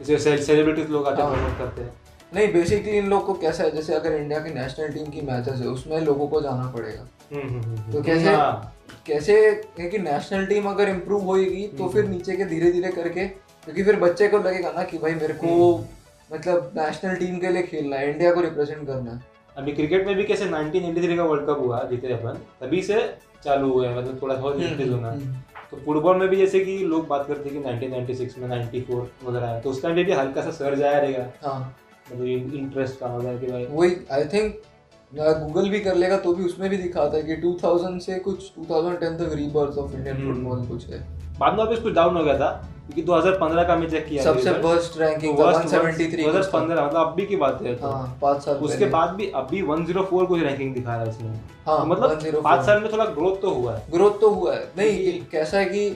इसे सेलिब्रिटीज लोग आते हाँ। प्रमोट करते हैं। नहीं बेसिकली इन लोग को कैसा है जैसे अगर इंडिया की नेशनल टीम की मैचेस है उसमें लोगों को जाना पड़ेगा। हम्म, हम्म, हम्म, तो। कैसे हाँ, कैसे है कि नेशनल टीम अगर इम्प्रूव होएगी तो फिर नीचे के धीरे धीरे करके क्योंकि फिर बच्चे को लगेगा ना कि भाई मेरे को मतलब नेशनल टीम के लिए खेलना है इंडिया को रिप्रेजेंट करना है। अभी क्रिकेट में भी कैसे 1983 का वर्ल्ड कप हुआ जीते अपन तभी से चालू हुए हैं मतलब थोड़ा और इंक्रीज होना। हम्म, तो फुटबॉल में भी जैसे कि लोग बात करते हैं कि 1996 में 94 वगैरह आया तो उस टाइम पे भी हल्का सा सर्ज आया रहेगा। हाँ। मतलब इंटरेस्ट का होगा कि भाई। वही आई थिंक गूगल भी कर लेगा तो भी उसमें भी दिखाता है कि 2000 से कुछ 2010 तक rebirth of Indian hmm. Football कुछ है। बाद में वापस कुछ डाउन हो गया था। क्योंकि 2015 का मैं चेक किया सबसे। वर्स्ट रैंकिंग तो था worst- 173 2015 मतलब अभी की बात है तो। हाँ पाँच साल उसके बाद भी अभी 104 कुछ रैंकिंग दिखा रहा है इसमें। हाँ तो मतलब 104 पाँच साल में थोड़ा ग्रोथ तो हुआ है। ग्रोथ तो हुआ है। नहीं कैसा है कि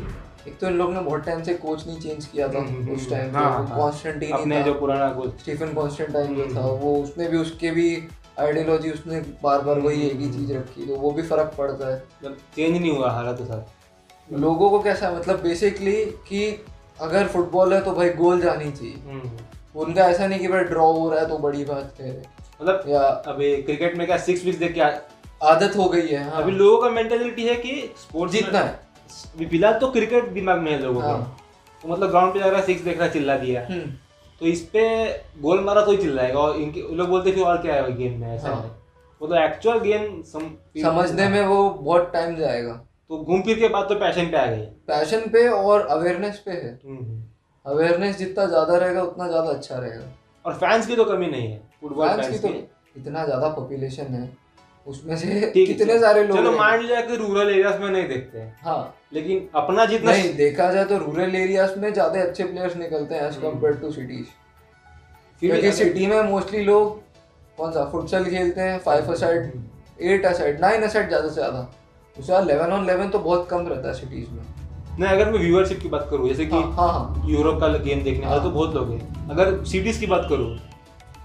एक तो इन लोग ने बहुत टाइम से कोच नहीं चेंज किया था हम्म, उस हम्म, टाइम हाँ, हाँ। अपने जो पुराना कोच स्टीफन कॉन्स्टेंटाइन जो था। हम्म। वो उसने भी उसके भी आइडियोलॉजी उसने बार बार वही एक ही चीज़ रखी। तो वो भी फ़र्क पड़ता है। मतलब चेंज नहीं हुआ हालत साथ। लोगों को कैसा मतलब बेसिकली कि अगर फुटबॉल है तो भाई गोल जानी चाहिए। हम्म। उनका ऐसा नहीं कि भाई ड्रॉ हो रहा है तो बड़ी बात है। मतलब या अभी क्रिकेट में क्या सिक्स वीक्स देख के आदत हो गई है हाँ। अभी लोगों का मेंटेलिटी है कि स्पोर्ट्स जीतना है। फ़िलहाल तो क्रिकेट दिमाग में है लोगों हाँ। का तो मतलब ग्राउंड पे जा रहा है सिक्स देख रहा है चिल्ला दिया। हम्म, तो इस पे गोल मारा तो ही चिल्लाएगा और इनके लोग बोलते हैं फिर और क्या है गेम में ऐसा हाँ। वो तो एक्चुअल गेम सम, समझने में वो बहुत टाइम जाएगा। तो घूम फिर के बाद तो पैशन पे आ गई पैशन पे और अवेयरनेस पे है। हम्म। अवेयरनेस जितना ज़्यादा रहेगा उतना ज़्यादा अच्छा रहेगा। और फैंस की तो कमी नहीं है। फुटबॉल फैंस की तो इतना ज़्यादा पॉपुलेशन है। उसमें से कितने सारे लोग चलो मान लिया कि रूरल एरियाज़ में नहीं देखते। हैं। हाँ लेकिन अपना जितना नहीं देखा जाए तो रूरल एरियाज़ में ज़्यादा अच्छे प्लेयर्स निकलते हैं as hmm. Compared to cities क्योंकि सिटी में मोस्टली लोग कौन सा फुटसल खेलते हैं five aside hmm. Eight aside nine aside ज़्यादा से ज़्यादा। उसके बाद ऑन इलेवन तो बहुत कम रहता है सिटीज़ में। नहीं अगर मैं व्यूअरशिप की बात करूँ जैसे कि हाँ हाँ हाँ। यूरोप का गेम देखने वाले हाँ। तो बहुत लोग हैं। अगर सिटीज़ की बात करूँ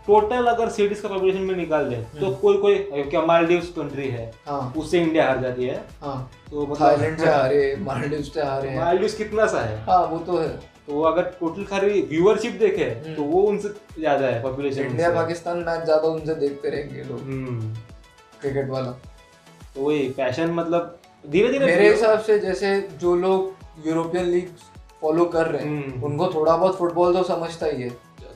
टोटल अगर सिटीज़ का पॉपुलेशन में निकाल दें तो हम्म। कोई कोई क्या मालदीव्स कंट्री है हाँ। उससे इंडिया हार जाती है। हाँ। तो मतलब थाईलैंड से हारे मालदीव से हारे। हैं मालदीव्स कितना सा है? हाँ वो तो है। तो अगर टोटल खाली व्यूअरशिप देखे हम्म। तो वो उनसे ज़्यादा है पॉपुलेशन इंडिया पाकिस्तान मैच ज़्यादा उनसे देखते रहेंगे लोग। हम्म। क्रिकेट वाला। तो वही फ़ैशन मतलब धीरे धीरे मेरे हिसाब से जैसे जो लोग यूरोपियन लीग फॉलो कर रहे हैं हम्म। उनको थोड़ा बहुत फुटबॉल तो समझता ही है।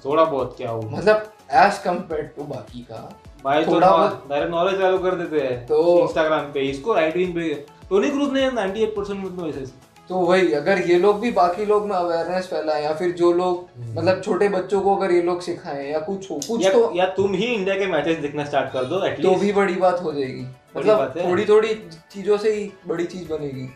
थोड़ा बहुत क्या हो मतलब एज कंपेयर टू बाकी का भाई तो थोड़ा बहुत- डायरेक्ट नॉलेज चालू कर देते हैं तो- इंस्टाग्राम पे। इसको राइट विंग पे टोनी क्रूज ने 98 परसेंट मतलब ऐसे तो वही अगर ये लोग भी बाकी लोग में अवेयरनेस फैलाएँ या फिर जो लोग मतलब छोटे बच्चों को अगर ये लोग सिखाएँ या कुछ हो कुछ या, तो या तुम ही इंडिया के मैचेस देखना स्टार्ट कर दो तो भी बड़ी बात हो जाएगी। मतलब थोड़ी थोड़ी चीज़ों से ही बड़ी चीज़ बनेगी।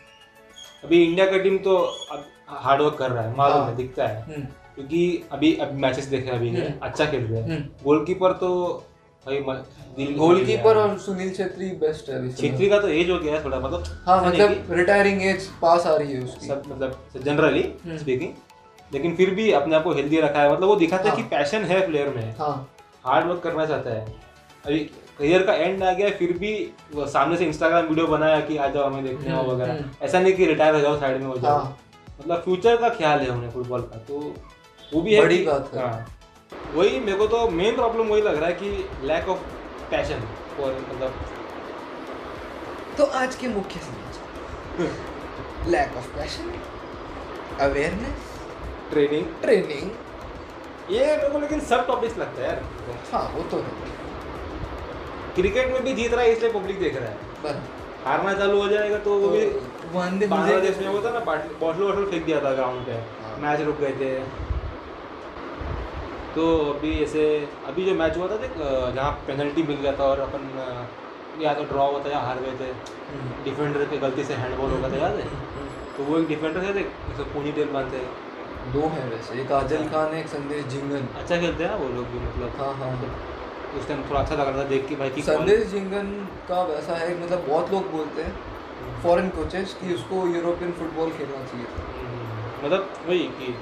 अभी इंडिया का टीम तो अब हार्डवर्क कर रहा है मालूम हाँ। है। दिखता है। हम्म, क्योंकि अभी अभी मैचेस देखे अभी हम्म। अच्छा खेल रहे हैं। हम्म। गोलकीपर तो भाई म- दिल गोलकीपर और सुनील छेत्री बेस्ट है छेत्री का तो एज हो गया है थोड़ा मतलब हाँ मतलब रिटायरिंग एज पास आ रही है उसकी। सब मतलब जनरली हम्म। स्पीकिंग लेकिन फिर भी अपने आप को हेल्दी रखा है। मतलब वो दिखाता है हाँ। कि पैशन है प्लेयर में। हाँ। हार्ड वर्क करना चाहता है। अभी करियर का एंड आ गया फिर भी वो सामने से इंस्टाग्राम वीडियो बनाया कि आ जाओ हमें देखने आओ हम्म, वगैरह। हम्म। ऐसा नहीं कि रिटायर हो जाओ साइड में हो जाओ। हाँ। मतलब फ्यूचर का ख्याल है उन्हें फुटबॉल का तो वो भी है बड़ी बात है। हाँ वही मेरे को तो मेन प्रॉब्लम वही लग रहा है कि लैक ऑफ़ पैशन और मतलब तो आज के मुख्य समाचार। Lack of passion awareness training training ये मेरे को लेकिन सब टॉपिक्स लगता है यार। हाँ वो तो है। क्रिकेट में भी जीत रहा है इसलिए पब्लिक देख रहा है। बस हारना चालू हो जाएगा तो वो भी वंदे बांग्लादेश में होता ना बॉटल वॉटल फेंक दिया था ग्राउंड पे। हाँ। मैच रुक गए थे। तो अभी ऐसे अभी जो मैच हुआ था देख जहाँ पेनल्टी मिल गया था और अपन या तो ड्रॉ होता या हार गए थे। डिफेंडर के गलती से हैंडबॉल हो गया था याद है? तो वो एक डिफेंडर है देख जैसे पूनी टेल बांधते हैं। दो हैं वैसे एक आजल खान है एक संदेश जिंगन अच्छा खेलते हैं वो लोग भी मतलब हाँ हाँ उस टाइम थोड़ा अच्छा लग रहा था देख के भाई कि संदेश जिंगन का वैसा है मतलब बहुत लोग बोलते हैं फॉरेन कोचेस कि उसको यूरोपियन फुटबॉल खेलना चाहिए था। हम्म, मतलब वही कि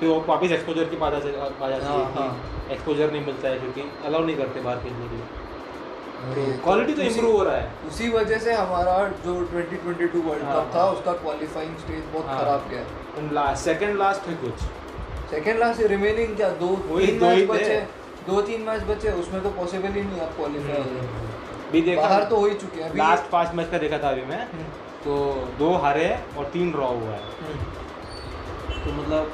फिर वो वापस एक्सपोजर की बात आ जाती हाँ, है कि एक्सपोजर नहीं मिलता है क्योंकि अलाउ नहीं करते बाहर खेलने के लिए। तो क्वालिटी तो इम्प्रूव हो रहा है। उसी वजह से हमारा जो 2022 वर्ल्ड हाँ, कप था हाँ। उसका क्वालिफाइंग स्टेज बहुत हाँ। खराब गया। तुम लास्ट सेकंड लास्ट है कुछ। सेकेंड लास्ट रिमेनिंग क्या? दो तीन मैच बचे। दो तीन मैच बचे उसमें तो पॉसिबल ही नहीं आप क्वालिफाई हो जाए हम्म। भी देखा। बाहर तो हो ही चुके हैं। लास्ट पाँच मैच का देखा था अभी मैं। हम्म, तो दो हारे और तीन ड्रॉ हुआ है। हम्म। तो मतलब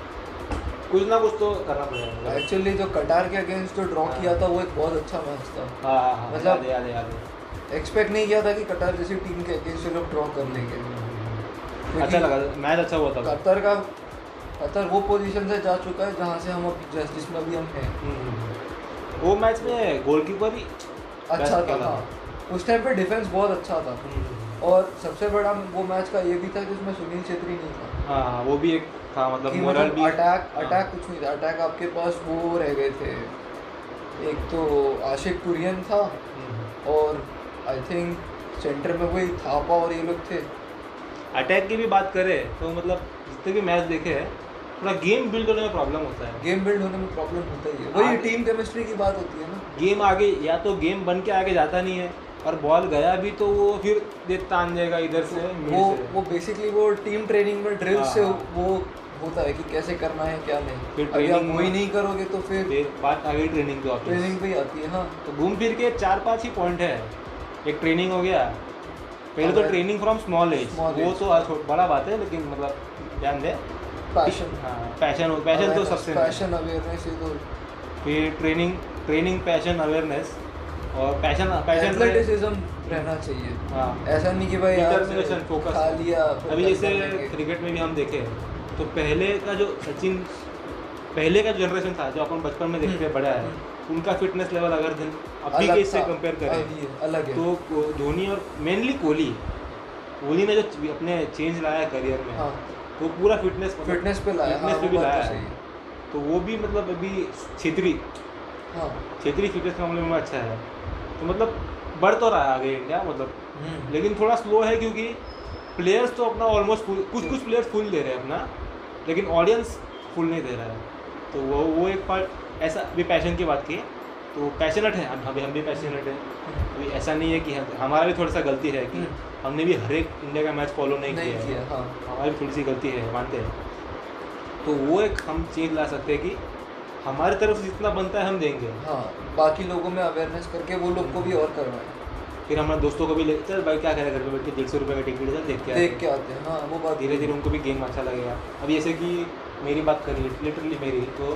कुछ ना कुछ तो करना पड़ेगा। एक्चुअली जो कटार के अगेंस्ट जो ड्रॉ हाँ। किया था वो एक बहुत अच्छा मैच था। हाँ हाँ हाँ मतलब- याद है याद है एक्सपेक्ट नहीं किया था कि कटार जैसी टीम के अगेंस्ट लोग ड्रॉ कर लेंगे। अच्छा लगा मैच अच्छा हुआ था। कतर का कतर वो पोजीशन से जा चुका है जहाँ से हम अभी जिस- जिसमें अभी हम हैं। हम्म। वो मैच में गोलकीपर ही अच्छा था हाँ। उस टाइम पे डिफेंस बहुत अच्छा था। हम्म। और सबसे बड़ा वो मैच का ये भी था कि उसमें सुनील छेत्री नहीं था। हाँ वो भी एक था मतलब मोरल मतलब भी अटैक हाँ। अटैक कुछ नहीं था अटैक आपके पास वो रह गए थे एक तो आशिक कुरियन था हम्म। और आई थिंक सेंटर में वही थापा और ये लोग थे अटैक की भी बात करें तो मतलब जितने भी मैच देखे हैं थोड़ा गेम बिल्ड होने में प्रॉब्लम होता है गेम बिल्ड होने में प्रॉब्लम होता ही है वही टीम केमिस्ट्री की बात होती है ना गेम आगे या तो गेम बन के आगे जाता नहीं है और बॉल गया भी तो वो फिर तान जाएगा इधर से वो से। वो बेसिकली वो टीम ट्रेनिंग में ड्रिल हाँ, से हाँ। वो होता है कि कैसे करना है क्या नहीं। फिर अभी आप वही नहीं करोगे तो फिर बात आ गई ट्रेनिंग पे ट्रेनिंग पे ही आती है हाँ तो घूम फिर के चार पाँच ही पॉइंट है। एक ट्रेनिंग हो गया। पहले तो ट्रेनिंग फ्रॉम स्मॉल एज वो तो बड़ा बात है लेकिन मतलब ध्यान दे। पैशन हाँ पैशन पैशन तो सबसे पैशन अवेयरनेस ये तो फिर ट्रेनिंग ट्रेनिंग पैशन अवेयरनेस और पैशन पैशन एथलेटिसिज्म रहना चाहिए। हाँ। ऐसा नहीं कि भाई Determination, खा लिया अभी जैसे क्रिकेट में भी हम देखें। तो पहले का जो सचिन पहले का जनरेशन था जो अपन बचपन में देखते हम्म, बड़ा है उनका फिटनेस लेवल अगर दिन अभी के इससे कंपेयर करें अलग है। तो धोनी और मेनली कोहली। कोहली ने जो अपने चेंज लाया करियर में हाँ। तो पूरा फिटनेस फिटनेस पे लाया हाँ फिटनेस पे भी लाया तो है। है। तो वो भी मतलब अभी क्षेत्री हाँ। क्षेत्रीय फिटनेस के मामले में अच्छा है। तो मतलब बढ़ तो रहा है आगे इंडिया मतलब हम्म। लेकिन थोड़ा स्लो है क्योंकि प्लेयर्स तो अपना ऑलमोस्ट कुछ कुछ प्लेयर्स फुल दे रहे हैं अपना। लेकिन ऑडियंस फुल नहीं दे रहा है। तो वो वो एक पार्ट ऐसा भी पैशन की बात की तो पैशनेट है हम हम भी पैशनेट हैं। अभी ऐसा नहीं है कि हम, हमारा भी थोड़ा सा गलती है कि। हमने भी हर एक इंडिया का मैच फॉलो नहीं, नहीं किया किया है। हाँ हमारी भी थोड़ी सी गलती है मानते हैं। तो वो एक हम चेंज ला सकते हैं कि हमारी तरफ़ जितना बनता है हम देंगे। हाँ बाकी लोगों में अवेयरनेस करके वो लोग को भी और करवाएँ। फिर हमारे दोस्तों को भी ले चल भाई क्या करेगा घर पे बैठ के डेढ़ सौ रुपये का टिकट चल देख के देख के आते हैं हाँ वो बात धीरे धीरे उनको भी गेम अच्छा लगेगा। अब जैसे कि मेरी बात करिए लिटरली मेरी तो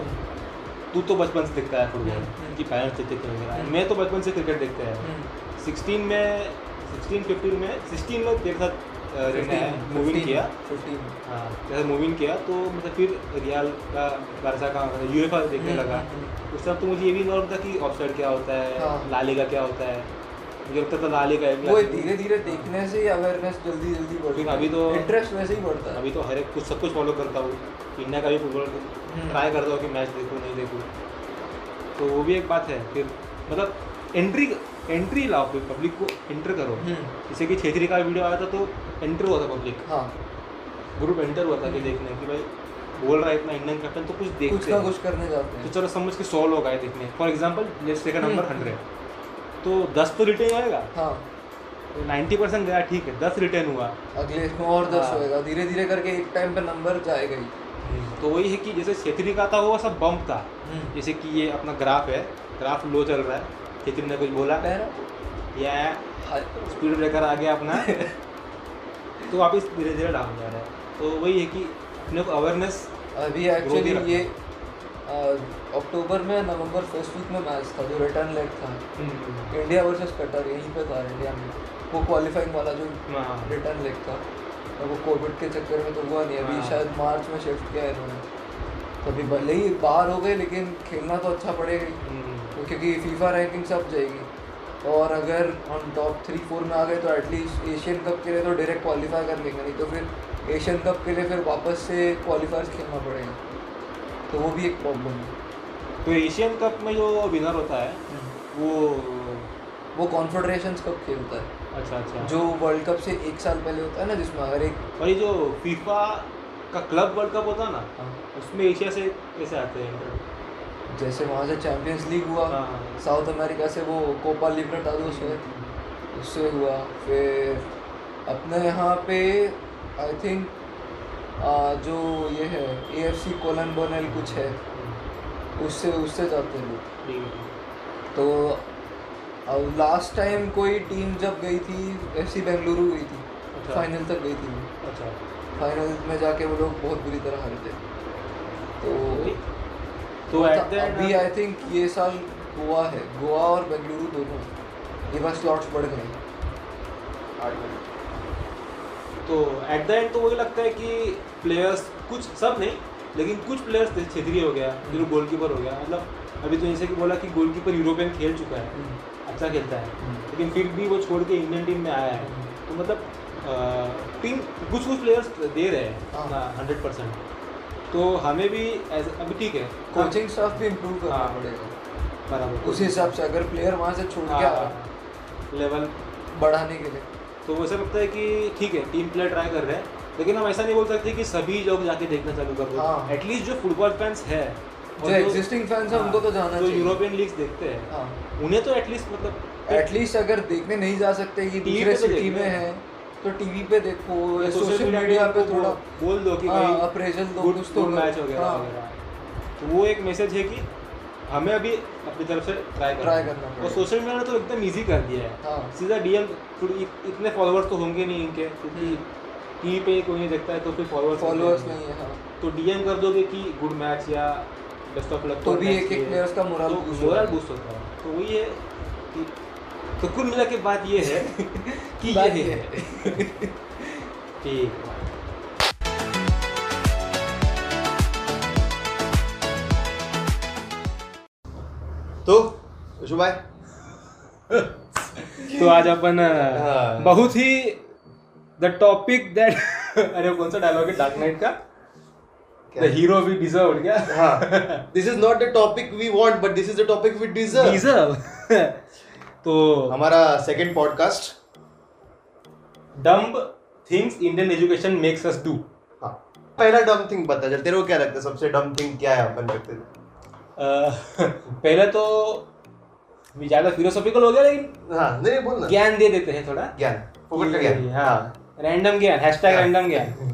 तू तो बचपन से देखता है फुटबॉल हम्म। कि पेरेंट्स देखते थे हम्म। मैं तो बचपन से क्रिकेट देखते हैं। हम्म, सिक्सटीन में सिक्सटीन फिफ्टीन में सिक्सटीन में तेरे साथ रहना है 15, मूविंग किया। 15 हाँ जैसे मूविंग किया तो मतलब फिर रियाल का बारसा का यूएफा देखने हम्म, लगा। हम्म, उस टाइम तो मुझे ये भी नॉर्म था कि ऑफसाइड क्या होता है हाँ। लालीगा क्या होता है। मुझे लगता था लालीगा वो धीरे धीरे देखने से ही अवेयरनेस जल्दी जल्दी बढ़ती अभी तो- इंटरेस्ट वैसे ही बढ़ता है। अभी तो हर एक कुछ सब कुछ फॉलो करता हूँ। इंडिया का भी फुटबॉल। ट्राई करता हूँ कि मैच देखूँ नहीं देखूँ। तो वो भी एक बात है फिर मतलब एंट्री एंट्री लाओ फिर पब्लिक को एंटर करो। हम्म, जैसे कि छेत्री का वीडियो आया था तो एंटर हुआ था पब्लिक हाँ। ग्रुप एंटर हुआ था कि देखने कि भाई बोल रहा है इतना इंडियन कैप्टन तो कुछ कुछ देखते ना कुछ करने जाते हैं। तो चलो समझ के सौ लोग आए देखने। For example let's take number. Hundred तो दस तो रिटर्न आएगा हाँ। तो नाइन्टी परसेंट गया ठीक है दस रिटर्न हुआ। अगले इसमें और दस हाँ। होएगा। धीरे धीरे करके एक टाइम पे नंबर जाएगा ही तो वही है कि जैसे छेत्री का था वो सब बम्प था। हम्म। जैसे कि ये अपना ग्राफ है ग्राफ लो चल रहा है। छेत्री ने कुछ बोला? कह या हाँ, स्पीड ब्रेकर आ गया अपना। तो वापस धीरे धीरे डाउन जा रहा है। तो वही है कि अपने को अवेयरनेस अभी एक्चुअली ये अक्टूबर में नवंबर फ़र्स्ट वीक में मैच था जो रिटर्न लेग था। इंडिया वर्सेस कटर यहीं पे था इंडिया में। वो क्वालिफाइंग वाला जो हाँ। रिटर्न लेग था और वो कोविड के चक्कर में तो हुआ नहीं अभी हाँ। शायद मार्च में शिफ्ट किया है इन्होंने। तो अभी भले ही बाहर हो गए लेकिन खेलना तो अच्छा पड़ेगा हम्म, तो क्योंकि फीफा रैंकिंग सब जाएगी। और अगर हम टॉप थ्री फोर में आ गए तो एटलीस्ट एशियन कप के लिए तो डायरेक्ट क्वालिफाई कर लेंगे नहीं तो फिर एशियन कप के लिए फिर वापस से क्वालिफायर्स खेलना पड़ेगा। तो वो भी एक प्रॉब्लम है। तो एशियन कप में जो विनर होता है वो वो कॉन्फेडरेशन कप खेलता है। अच्छा अच्छा। जो वर्ल्ड कप से एक साल पहले होता है ना जिसमें अगर एक और ये जो फीफा का क्लब वर्ल्ड कप होता है ना हाँ, उसमें एशिया से कैसे आते हैं जैसे वहाँ से चैंपियंस लीग हुआ हाँ। साउथ अमेरिका से वो कोपा लिबर्टाडोस है उससे हुआ फिर अपने यहाँ पे आई थिंक जो ये है ए एफ़ सी कोलन बोनल कुछ है उससे उससे जाते हैं लोग। तो अब लास्ट टाइम कोई टीम जब गई थी एफ़ सी बेंगलुरु गई थी अच्छा। फाइनल तक गई थी अच्छा। फाइनल में जाके वो लोग बहुत बुरी तरह हारे थे। तो तो अभी आई थिंक ये साल गोवा है। गोवा और बेंगलुरु दोनों ये बस स्लॉट्स बढ़ गए। तो एट द एंड तो वही लगता है कि प्लेयर्स कुछ सब नहीं लेकिन कुछ प्लेयर्स क्षेत्रीय हो गया जो गोलकीपर हो गया मतलब अभी तो जैसे कि बोला कि गोलकीपर यूरोपियन खेल चुका है अच्छा खेलता है हम्म। लेकिन फिर भी वो छोड़ के इंडियन टीम में आया है। तो मतलब टीम कुछ कुछ प्लेयर्स दे रहे हाँ। हैं। हंड्रेड परसेंट तो हमें भी ऐसे अभी ठीक है कोचिंग स्टाफ भी इम्प्रूव करना हाँ। पड़ेगा। बराबर। उस हिसाब से अगर प्लेयर वहाँ से छोड़ के हाँ, लेवल बढ़ाने के लिए। तो वैसे लगता है कि ठीक है टीम प्लेयर ट्राई कर रहे हैं लेकिन हम ऐसा नहीं बोल सकते कि सभी लोग जाके देखना चालू कर दो हाँ। एटलीस्ट जो फुटबॉल फैंस है जो एग्जिस्टिंग फैंस है हाँ, उनको तो जाना जो यूरोपियन लीग्स देखते हैं हाँ उन्हें तो एटलीस्ट मतलब एटलीस्ट अगर देखने नहीं जा सकते कि दूसरे तो सिटी में है। है तो टीवी पे देखो या सोशल मीडिया पे थोड़ा बोल दो कि हाँ, भाई appraisal दो, कुछ तो मैच वगैरह हाँ। वगैरह तो वो एक मैसेज है कि हमें अभी अपनी तरफ़ से ट्राई करना है। करना और सोशल मीडिया ने तो एकदम इजी कर दिया है। हाँ। सीधा डीएम इतने फॉलोअर्स तो होंगे नहीं इनके क्योंकि टीवी पे कोई नहीं देखता है तो फिर फॉलोअर्स फॉलोअर्स नहीं है हाँ। तो डीएम कर दोगे कि गुड मैच या बेस्ट ऑफ़ लक तो भी एक एक प्लेयर्स का मोरल मोरल बूस्ट होता है। तो वही है कि तो कुल मिला के बात ये है कि ये ये है। ठीक है। तो यशु भाई तो आज अपन हाँ। बहुत ही द टॉपिक दैट अरे कौन सा डायलॉग है? डार्क नाइट का? द हीरो वी डिजर्व क्या? हाँ। This is not the topic we want but this is the topic we deserve deserve तो हमारा second podcast dumb things Indian education makes us do हाँ। पहला dumb thing बता चल तेरे को क्या लगता है सबसे डम थिंग क्या है अपन करते पहले तो ज़्यादा फिलोसॉफिकल हो गया लेकिन हाँ नहीं नहीं, बोल ना। ज्ञान दे देते हैं थोड़ा। ज्ञान फोकट का ज्ञान। हाँ रैंडम ज्ञान हैशटैग हाँ। रैंडम ज्ञान।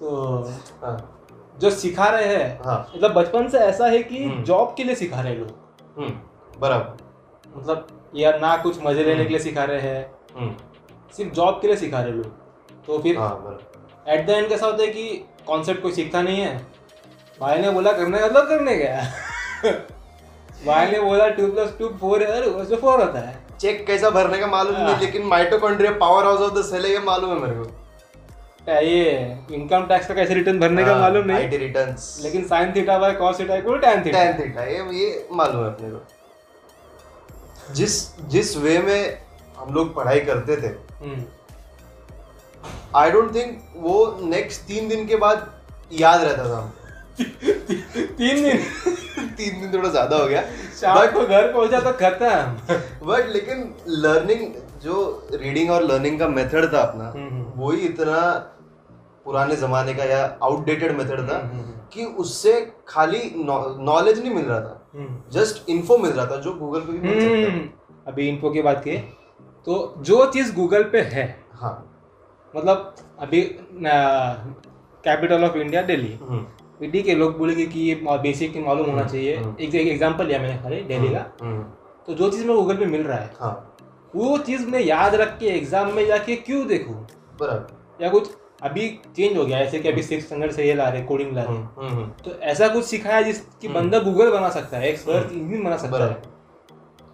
तो हाँ। जो सिखा रहे हैं हाँ। मतलब बचपन से ऐसा है कि हम्म। जॉब के लिए सिखा रहे हैं लोग। हम्म बराबर। मतलब यार ना कुछ मज़े लेने के लिए सिखा रहे हैं। हम्म। सिर्फ़ जॉब के लिए सिखा रहे लोग। तो फिर एट द एंड कैसा होता है कि कॉन्सेप्ट कोई सीखता नहीं है। भाई ने बोला करने का मतलब करने गया। भाई ने बोला टू प्लस टू फोर है अरे उसमें फोर होता है। चेक कैसा भरने का मालूम हाँ। नहीं लेकिन mitochondria power house of the cell है ये मालूम है मेरे को। ये इनकम टैक्स का कैसे रिटर्न भरने का मालूम नहीं? आईटी रिटर्न्स लेकिन sine theta by cos theta equal tan theta tan theta ये ये मालूम है अपने को। जिस जिस वे में हम लोग पढ़ाई करते थे आई डोंट थिंक वो नेक्स्ट तीन दिन के बाद याद रहता था हमको। तीन दिन। तीन दिन थोड़ा ज़्यादा हो गया। शाम को घर पहुँचा तो खत्म। बट लेकिन लर्निंग जो रीडिंग और लर्निंग का मेथड था अपना हम्म, हम्म। वही इतना पुराने जमाने का या आउटडेटेड मेथड था हम्म, कि उससे खाली नॉलेज नहीं मिल रहा था। जस्ट इन्फो मिल रहा था जो गूगल पे भी मिल सकता है अभी इन्फो की बात की तो जो चीज़ गूगल पे है हाँ। मतलब अभी capital of India Delhi hmm, Delhi के लोग बोलेंगे कि ये बेसिक मालूम होना चाहिए। हम्म। एक एक एग्जांपल लिया मैंने खाली दिल्ली का। हम्म, तो जो चीज़ मैं गूगल पे मिल रहा है हाँ। वो चीज़ मैं याद रख के एग्ज़ाम में जाके क्यों देखूँ? बराबर। या कुछ अभी चेंज हो गया ऐसे कि अभी सिक्स स्टैंडर्ड से ये ला रहे कोडिंग ला रहे। तो ऐसा कुछ सिखाया जिसकी बंदा गूगल बना सकता है एक सर्च इंजन बना सकता है।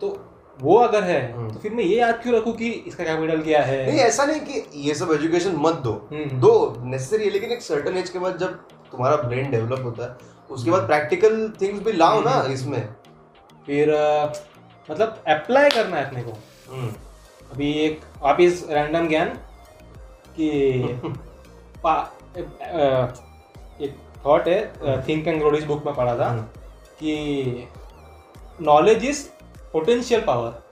तो वो अगर है। तो फिर मैं ये याद क्यों रखूँ कि इसका कैपिटल क्या है? नहीं ऐसा नहीं कि ये सब एजुकेशन मत दो। हम्म। दो नेसेसरी है लेकिन एक सर्टन एज के बाद जब तुम्हारा ब्रेन डेवलप होता है। उसके बाद प्रैक्टिकल थिंग्स भी लाओ ना हम्म। इसमें। फिर मतलब अप्लाई करना है अपने को। हम्म, अभी एक वापिस रैंडम ज्ञान कि एक थॉट है थिंक एंड ग्रो इस बुक में पढ़ा था हम्म, कि knowledge is potential power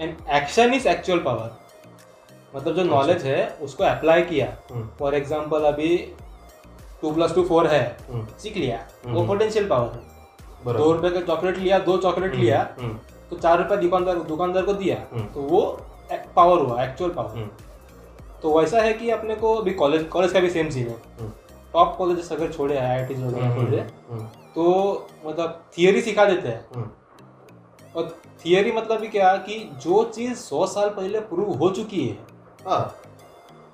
and action is actual power मतलब जो नॉलेज है उसको अप्लाई किया। फॉर एग्ज़ाम्पल अभी टू प्लस टू फोर है। हम्म, सीख लिया। वो हम्म। पोटेंशियल पावर है दो रुपए का चॉकलेट लिया दो चॉकलेट लिया हम्म, तो चार रुपए दुकानदार दुकानदार को दिया। तो वो पावर हुआ एक्चुअल पावर तो वैसा है कि अपने को अभी कॉलेज कॉलेज का भी सेम सीन है। टॉप कॉलेजेस अगर छोड़े आई आई टी वगैरह छोड़ तो मतलब थियोरी सिखा देते हैं। और थियोरी मतलब भी क्या कि जो चीज़ सौ साल पहले प्रूव हो चुकी है हाँ।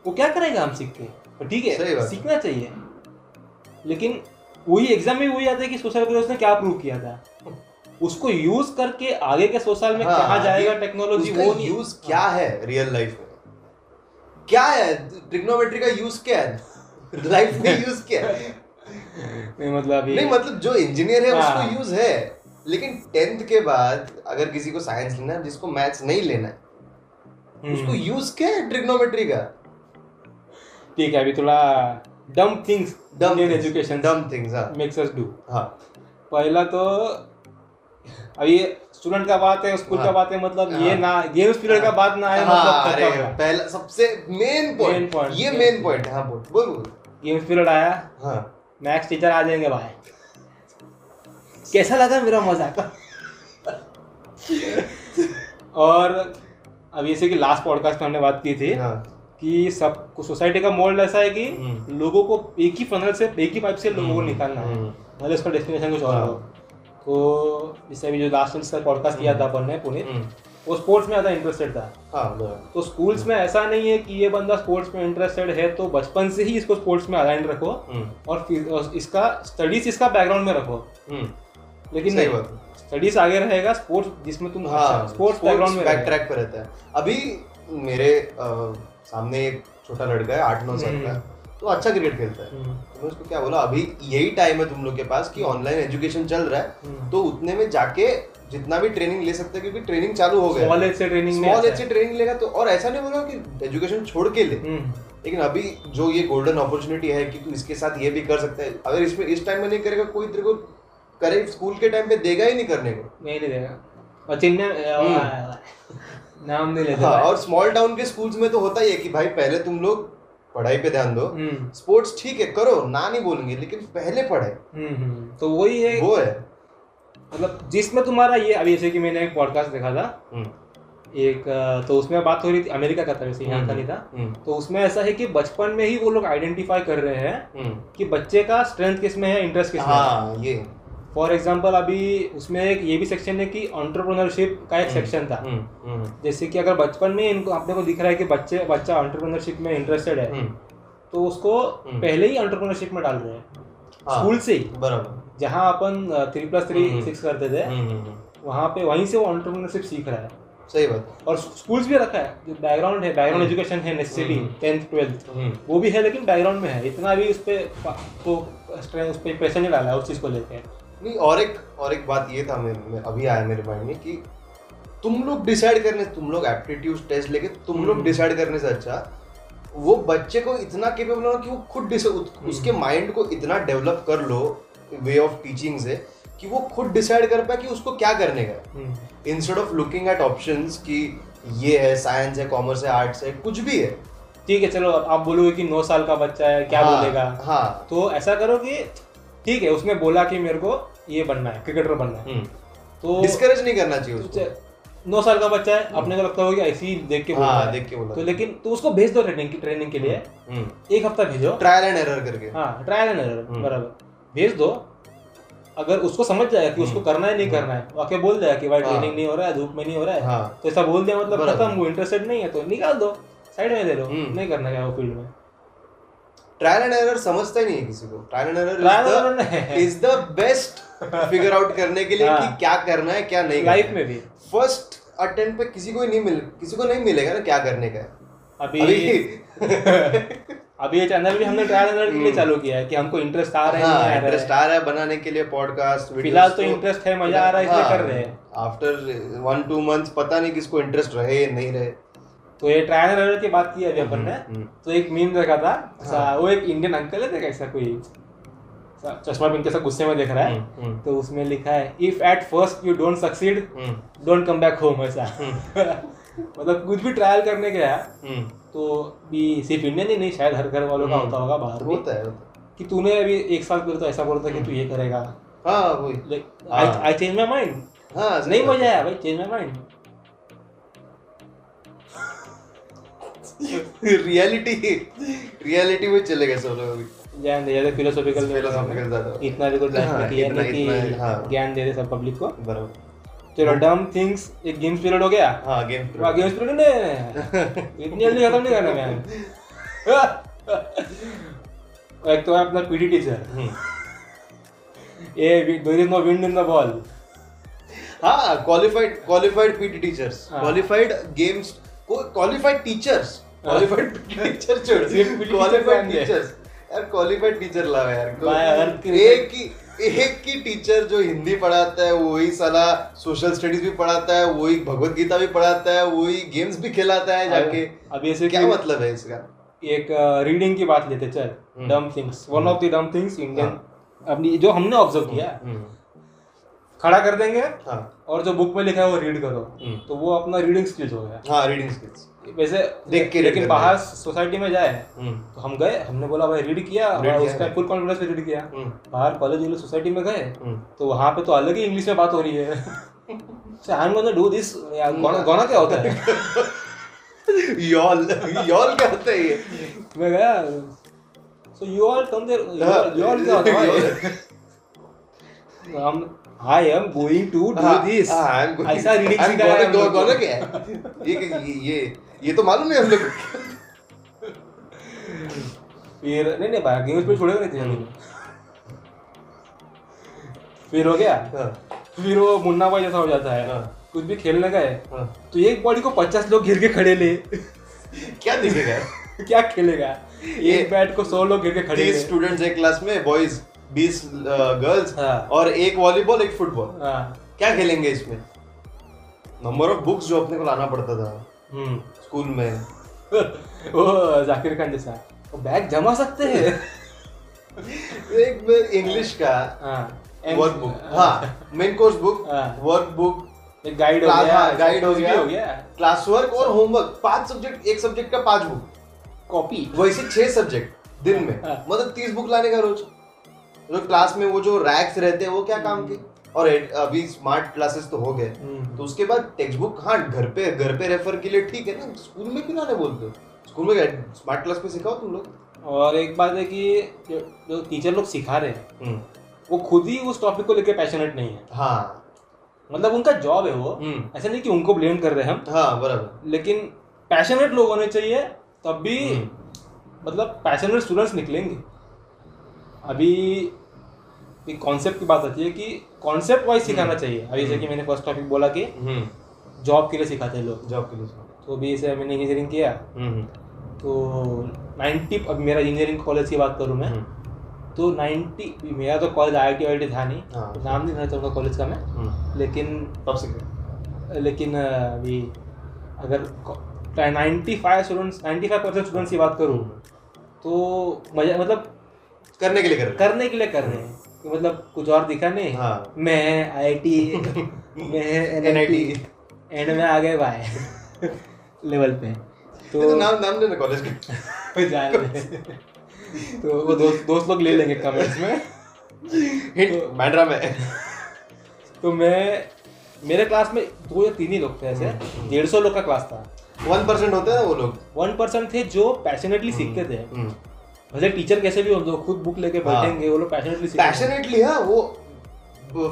वो क्या करेगा हम सीख के? तो ठीक है। सीखना चाहिए। लेकिन वही एग्ज़ाम में वही आता है कि सौ साल पहले उसने क्या प्रूव किया था? उसको यूज़ करके आगे के सौ साल में हाँ, कहाँ जाएगा टेक्नोलॉजी वो नहीं यूज़ क्या है रियल लाइफ में? क्या है? ट्रिग्नोमेट्री का यूज़ क्या है? लाइफ में यूज़ क्या है? नहीं मतलब नहीं मतलब जो इंजीनियर है हाँ। उसको यूज़ है। लेकिन टेंथ के बाद अगर किसी को साइंस लेना है जिसको मैथ्स नहीं लेना है हम्म, उसको यूज़ क्या है ट्रिग्नोमेट्री का? ठीक है अभी थोड़ा dumb things dumb Indian education dumb things हाँ। मेक्स अस डू हाँ। पहला तो अभी स्टूडेंट का बात है स्कूल का हाँ। बात है मतलब ये हाँ। ना गेम्स पीरियड का बात ना आए हाँ, मतलब अरे पहला सबसे मेन Main पॉइंट ये मेन पॉइंट है हाँ बोल बोल बोल। गेम्स पीरियड आया। हाँ। मैथ्स टीचर आ जाएँगे भाई कैसा लगा मेरा मज़ाक? और अब जैसे कि लास्ट पॉडकास्ट में हमने बात की थी। हाँ। कि सब सोसाइटी का मोल्ड ऐसा है कि हम्म। लोगों को एक ही फनल से एक ही पाइप से लोगों को हम्म, निकालना है। हम्म। मतलब इसका डेस्टिनेशन कुछ और हाँ। हो तो जैसे अभी जो लास्ट में इसका पॉडकास्ट किया था अपन ने पुनीत वो स्पोर्ट्स में ज़्यादा इंटरेस्टेड था। हाँ तो स्कूल्स में ऐसा नहीं है कि ये बंदा स्पोर्ट्स में इंटरेस्टेड है तो बचपन से ही इसको स्पोर्ट्स में अलाइन रखो और फिर इसका स्टडीज़ इसका बैकग्राउंड में रखो। लेकिन नहीं बात स्टडीज़ आगे रहेगा स्पोर्ट्स जिसमें तुम हाँ स्पोर्ट्स बैकग्राउंड में बैक ट्रैक पे रहता है। अभी मेरे सामने एक छोटा लड़का है आठ नौ साल का। हम्म। तो अच्छा क्रिकेट खेलता है। हम्म, तो मैं उसको क्या बोला अभी यही टाइम है तुम लोग के पास कि ऑनलाइन एजुकेशन चल रहा है। हम्म। तो उतने में जाके जितना भी ट्रेनिंग ले सकते हैं क्योंकि ट्रेनिंग चालू हो गया। Small age से में स्मॉल एज से ट्रेनिंग लेगा तो और ऐसा नहीं बोला कि एजुकेशन छोड़ के ले। लेकिन अभी जो ये गोल्डन अपॉर्चुनिटी है कि तू इसके साथ ये भी कर सकता है। अगर इसमें इस टाइम में नहीं करेगा कोई तेरे को करे स्कूल के टाइम पे देगा ही नहीं करने को। नहीं देगा। और चिन्ह नाम नहीं लेते हाँ और स्मॉल टाउन के स्कूल्स में तो होता ही है कि भाई पहले तुम लोग पढ़ाई पे ध्यान दो। हम्म, स्पोर्ट्स ठीक है करो ना नहीं बोलेंगे लेकिन पहले पढ़ाई। हम्म, हम्म, तो वही है वो है। मतलब जिसमें तुम्हारा ये अभी जैसे कि मैंने एक पॉडकास्ट देखा था। हम्म, एक तो उसमें बात हो रही थी अमेरिका का था वैसे यहाँ का नहीं था। हम्म, तो उसमें ऐसा है कि बचपन में ही वो लोग आइडेंटिफाई कर रहे हैं हम्म। कि बच्चे का स्ट्रेंथ किसमें है इंटरेस्ट किसमें है। हाँ ये फॉर एग्ज़ाम्पल अभी उसमें एक ये भी सेक्शन है कि ऑन्टरप्रनरशिप का एक सेक्शन था। हम्म, हम्म, जैसे कि अगर बचपन में इनको अपने को दिख रहा है कि बच्चे बच्चा ऑन्टरप्रनरशिप में इंटरेस्टेड है हम्म, तो उसको हम्म। पहले ही ऑन्टरप्रनरशिप में डाल रहे हैं। हाँ, स्कूल से ही। बराबर। जहाँ अपन three plus three hmm. Six करते थे हम्म, हम्म, हम्म, वहाँ पे वहीं से वो ऑन्टरप्रनरशिप सीख रहा है। सही बात। और स्कूल्स भी रखा है जो बैकग्राउंड है बैकग्राउंड एजुकेशन है नेसेसरी हम्म। टेंथ ट्वेल्थ हम्म, वो भी है लेकिन बैकग्राउंड में है। इतना भी उस पर तो उस पर प्रेशर नहीं डाला है उस चीज़ को लेकर नहीं और एक और एक बात ये था मेरे में अभी आया मेरे माइंड में कि तुम लोग डिसाइड करने तुम लोग एप्टीट्यूड टेस्ट लेके तुम लोग हम्म। डिसाइड करने से अच्छा वो बच्चे को इतना केपेबल हो कि वो खुद हम्म। उसके माइंड को इतना डेवलप कर लो वे ऑफ़ टीचिंग से कि वो खुद डिसाइड कर पाए कि उसको क्या करने का instead of looking at option कि ये है साइंस है कॉमर्स है आर्ट्स है कुछ भी है। ठीक है चलो आप बोलोगे कि नौ साल का बच्चा है क्या हाँ, बोलेगा? हाँ। तो ऐसा करो कि ठीक है उसने बोला कि मेरे को ये बनना है क्रिकेटर बनना है। तो डिस्करेज नहीं करना चाहिए उसको। नौ साल का बच्चा है अपने को लगता होगा कि ऐसे ही देख के हाँ देख के बोला तो लेकिन तो उसको भेज दो ट्रेनिंग की ट्रेनिंग के लिए। एक हफ़्ता भेजो। ट्रायल एंड एरर करके। हाँ ट्रायल एंड एरर हम्म। बराबर। भेज दो। अगर उसको समझ जाएगा कि उसको करना है नहीं करना है वो आके बोल देगा कि भाई हाँ। ट्रेनिंग नहीं हो रहा है धूप में नहीं हो रहा है। हाँ। तो ऐसा बोल दिया मतलब खत्म वो इंटरेस्टेड नहीं है तो निकाल दो। साइड में दे दो। हम्म। नहीं करना क्या वो फ़ील्ड में? ट्रायल एंड एरर समझता ही नहीं है किसी को। Trial and error is the best figure out करने के लिए हाँ। कि क्या करना है क्या नहीं लाइफ में भी। फ़र्स्ट अटेम्प्ट पे किसी को ही नहीं मिल किसी को नहीं मिलेगा ना क्या करने का। अभी अभी अभी ये चैनल भी हमने ट्रायल एंड के लिए चालू किया है कि हमको इंटरेस्ट आ रहा है नहीं इंटरेस्ट आ रहा है बनाने के लिए पॉडकास्ट फ़िलहाल तो इंटरेस्ट है, मज़ा आ रहा है, इसलिए कर रहे हैं। आफ्टर वन टू मंथ्स पता नहीं किसको इंटरेस्ट रहे नहीं रहे। तो ये ट्रायल एंड एरर की बात की अभी अपन ने। हम्म। तो एक मीम देखा था ऐसा वो एक इंडियन अंकल है देखा ऐसा कोई? चश्मा पहन के ऐसा गुस्से में देख रहा है। हम्म, हम्म, तो उसमें लिखा है if at first you don't succeed hmm, don't come back home ऐसा। मतलब कुछ भी ट्रायल करने गया हम्म। तो भी सिर्फ़ इंडियन ही नहीं शायद हर घर वालों का होता होगा बाहर होता है कि तूने अभी एक साल पहले तो ऐसा बोला था कि तू ये करेगा। हाँ वही। आई हाँ। चेंज माई माइंड हाँ नहीं मज़ा आया भाई change my mind reality reality में चले गए सब लोग अभी। ज्ञान दे ज़्यादा फिलोसॉफिकल Philosophical ज़्यादा। इतना भी कुछ लाइफ हाँ, में क्लियर नहीं कि हाँ। ज्ञान दे दे सब पब्लिक को। बराबर। चलो डम थिंग्स एक गेम्स पीरियड हो गया। हाँ गेम वहाँ गेम्स पीरियड ने इतनी जल्दी खत्म नहीं करना मैम। एक तो है अपना PT teacher. Ah there is no wind in the ball हाँ qualified qualified PT teachers. Qualified games qualified teachers qualified teacher छोड़ क्वालिफाइड टीचर्स यार क्वालिफाइड टीचर लाओ यार एक ही एक ही टीचर जो हिंदी पढ़ाता है वही साला सोशल स्टडीज़ भी पढ़ाता है वही भगवत गीता भी पढ़ाता है वही गेम्स भी खिलाता है जाके। अब ऐसे क्या मतलब है इसका? एक रीडिंग की बात लेते चल। हम्म। Dumb things one of the dumb things Indian अपनी जो हमने ऑब्ज़र्व किया हम्म, खड़ा कर देंगे हाँ। और जो बुक में लिखा है वो रीड करो। हम्म। तो वो अपना रीडिंग स्किल्स हो गया। हाँ रीडिंग स्किल्स वैसे देख के लेकिन बाहर सोसाइटी में जाए हम्म। तो हम गए हमने बोला भाई रीड किया। और उसका फुल कॉन्फिडेंस से रीड किया। हम्म, बाहर कॉलेज वाले सोसाइटी में गए हम्म। तो वहाँ पे तो अलग ही इंग्लिश में बात हो रही है। I am gonna do this gonna gonna क्या होता है? यॉल यॉल क्या होता है ये? मैं गया। So you all come there you all क्या होता है? हम I am going to do this ऐसा रीडिंग सिखाया है हम लोग को। क्या? ये ये ये तो मालूम है हम लोग फिर नहीं नहीं भाई गेम्स पे छोड़ेगा नहीं थे फिर हो गया। हाँ, फिर वो मुन्ना भाई जैसा हो जाता है। हाँ। कुछ भी खेलने गए हाँ। तो एक बॉडी को पचास लोग घेर के खड़े ले। क्या दिखेगा? क्या खेलेगा? एक बैट को सौ लोग घेर के खड़े स्टूडेंट्स एक क्लास में बॉयज़ बीस गर्ल्स हाँ। और एक वॉलीबॉल एक फुटबॉल हाँ। क्या खेलेंगे इसमें? नंबर ऑफ़ बुक्स जो अपने को लाना पड़ता था हम्म। स्कूल में। वो जाकिर खान जैसा। वो बैग जमा सकते हैं? एक इंग्लिश का। हाँ। वर्क बुक हाँ। मेन कोर्स बुक हाँ। वर्क बुक एक गाइड हो क्लास गया हाँ गाइड हो गया। गया। क्लास वर्क और होमवर्क पाँच सब्जेक्ट एक सब्जेक्ट का पाँच बुक कॉपी वैसे छह सब्जेक्ट दिन में। हाँ। मतलब तीस बुक लाने का रोज। जो क्लास में वो जो रैक्स रहते हैं वो क्या काम के? और अभी स्मार्ट क्लासेस तो हो गए। हम्म। तो उसके बाद टेक्स्ट बुक हाँ घर पे घर पे रेफर के लिए ठीक है ना? स्कूल में क्यों लाने बोलते हो? स्कूल में स्मार्ट क्लास पे सिखाओ तुम लोग? और एक बात है कि जो- टीचर लोग सिखा रहे हैं हम्म, वो खुद ही उस टॉपिक को लेकर पैशनेट नहीं है। हाँ। मतलब उनका जॉब है वो। हम्म, ऐसा नहीं कि उनको ब्लेम कर रहे हैं हम। हाँ बराबर। लेकिन पैशनेट लोग होने चाहिए तब भी हम्म। मतलब पैशनेट स्टूडेंट्स निकलेंगे। अभी एक कॉन्सेप्ट की बात आती है कि कॉन्सेप्ट वाइज सिखाना चाहिए। अभी जैसे कि मैंने फ़र्स्ट टॉपिक बोला कि हम्म, जॉब के लिए सिखाते हैं लोग। जॉब के लिए तो अभी जैसे मैंने इंजीनियरिंग किया। हम्म, तो 90 अब मेरा इंजीनियरिंग कॉलेज की बात करूँ मैं हम्म, तो 90 मेरा तो कॉलेज आई आई टी था नहीं। हाँ। तो नाम नहीं लेना चाहूँगा कॉलेज का मैं। हम्म, लेकिन टॉप सीक्रेट लेकिन अभी अगर ninety five students ninety five percent students की बात करूँ तो मज़ा मतलब करने के लिए कर करने के लिए कर रहे हैं। मतलब कुछ और दिखा नहीं। हाँ। मैं आई आई टी मैं एन आई एंड में आ गए भाई। लेवल पे। तो तो नाम नाम लेना कॉलेज का। जान। ले। तो वो दोस्त दोस्त लोग ले लेंगे कमेंट्स में। हिंट बैंड्रा में। तो मैं मेरे क्लास में दो या तीन ही लोग थे ऐसे। डेढ़ सौ लोग का क्लास था। वन परसेंट होते हैं वो लोग। वन परसेंट थे जो पैशनेटली सीखते थे। हम्म। भले टीचर कैसे भी हो तो खुद बुक लेके हाँ। बैठेंगे वो लोग पैशनेटली पैशनेटली हाँ वो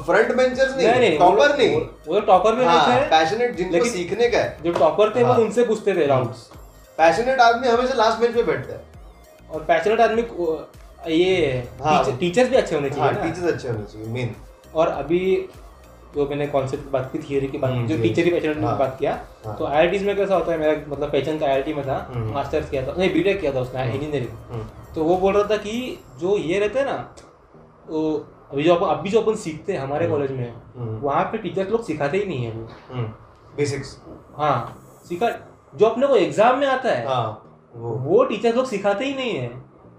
फ्रंट बेंचर्स नहीं नहीं नहीं टॉपर नहीं वो- तो टॉपर भी हाँ नहीं थे पैशनेट जिनको सीखने का है जो टॉपर थे वो हाँ। उनसे पूछते थे राउंड्स पैशनेट आदमी हमेशा लास्ट बेंच पे बैठता है और पैशनेट आदमी ये हाँ। टीचर्स भी अच्छे होने हाँ चाहिए टीचर्स अच्छे होने चाहिए मेन और अभी जो मैंने कॉन्सेप्ट की बात की थियरी की बात हम्म, जो टीचर हाँ। की बात किया हाँ। तो आई में कैसा होता है मेरा मतलब पैशन का आई में था हम्म। मास्टर्स किया था नहीं बीटेक किया था उसने इंजीनियरिंग हम्म, तो वो बोल रहा था कि जो ये रहते हैं ना तो अभी जो अपन अभी जो अपन सीखते हैं हमारे कॉलेज में हम्म, वहाँ पे टीचर्स लोग सिखाते ही नहीं है वो। हम्म, बेसिक्स हाँ सिखा जो अपने को एग्ज़ाम में आता है हाँ वो। वो टीचर लोग सिखाते ही नहीं है।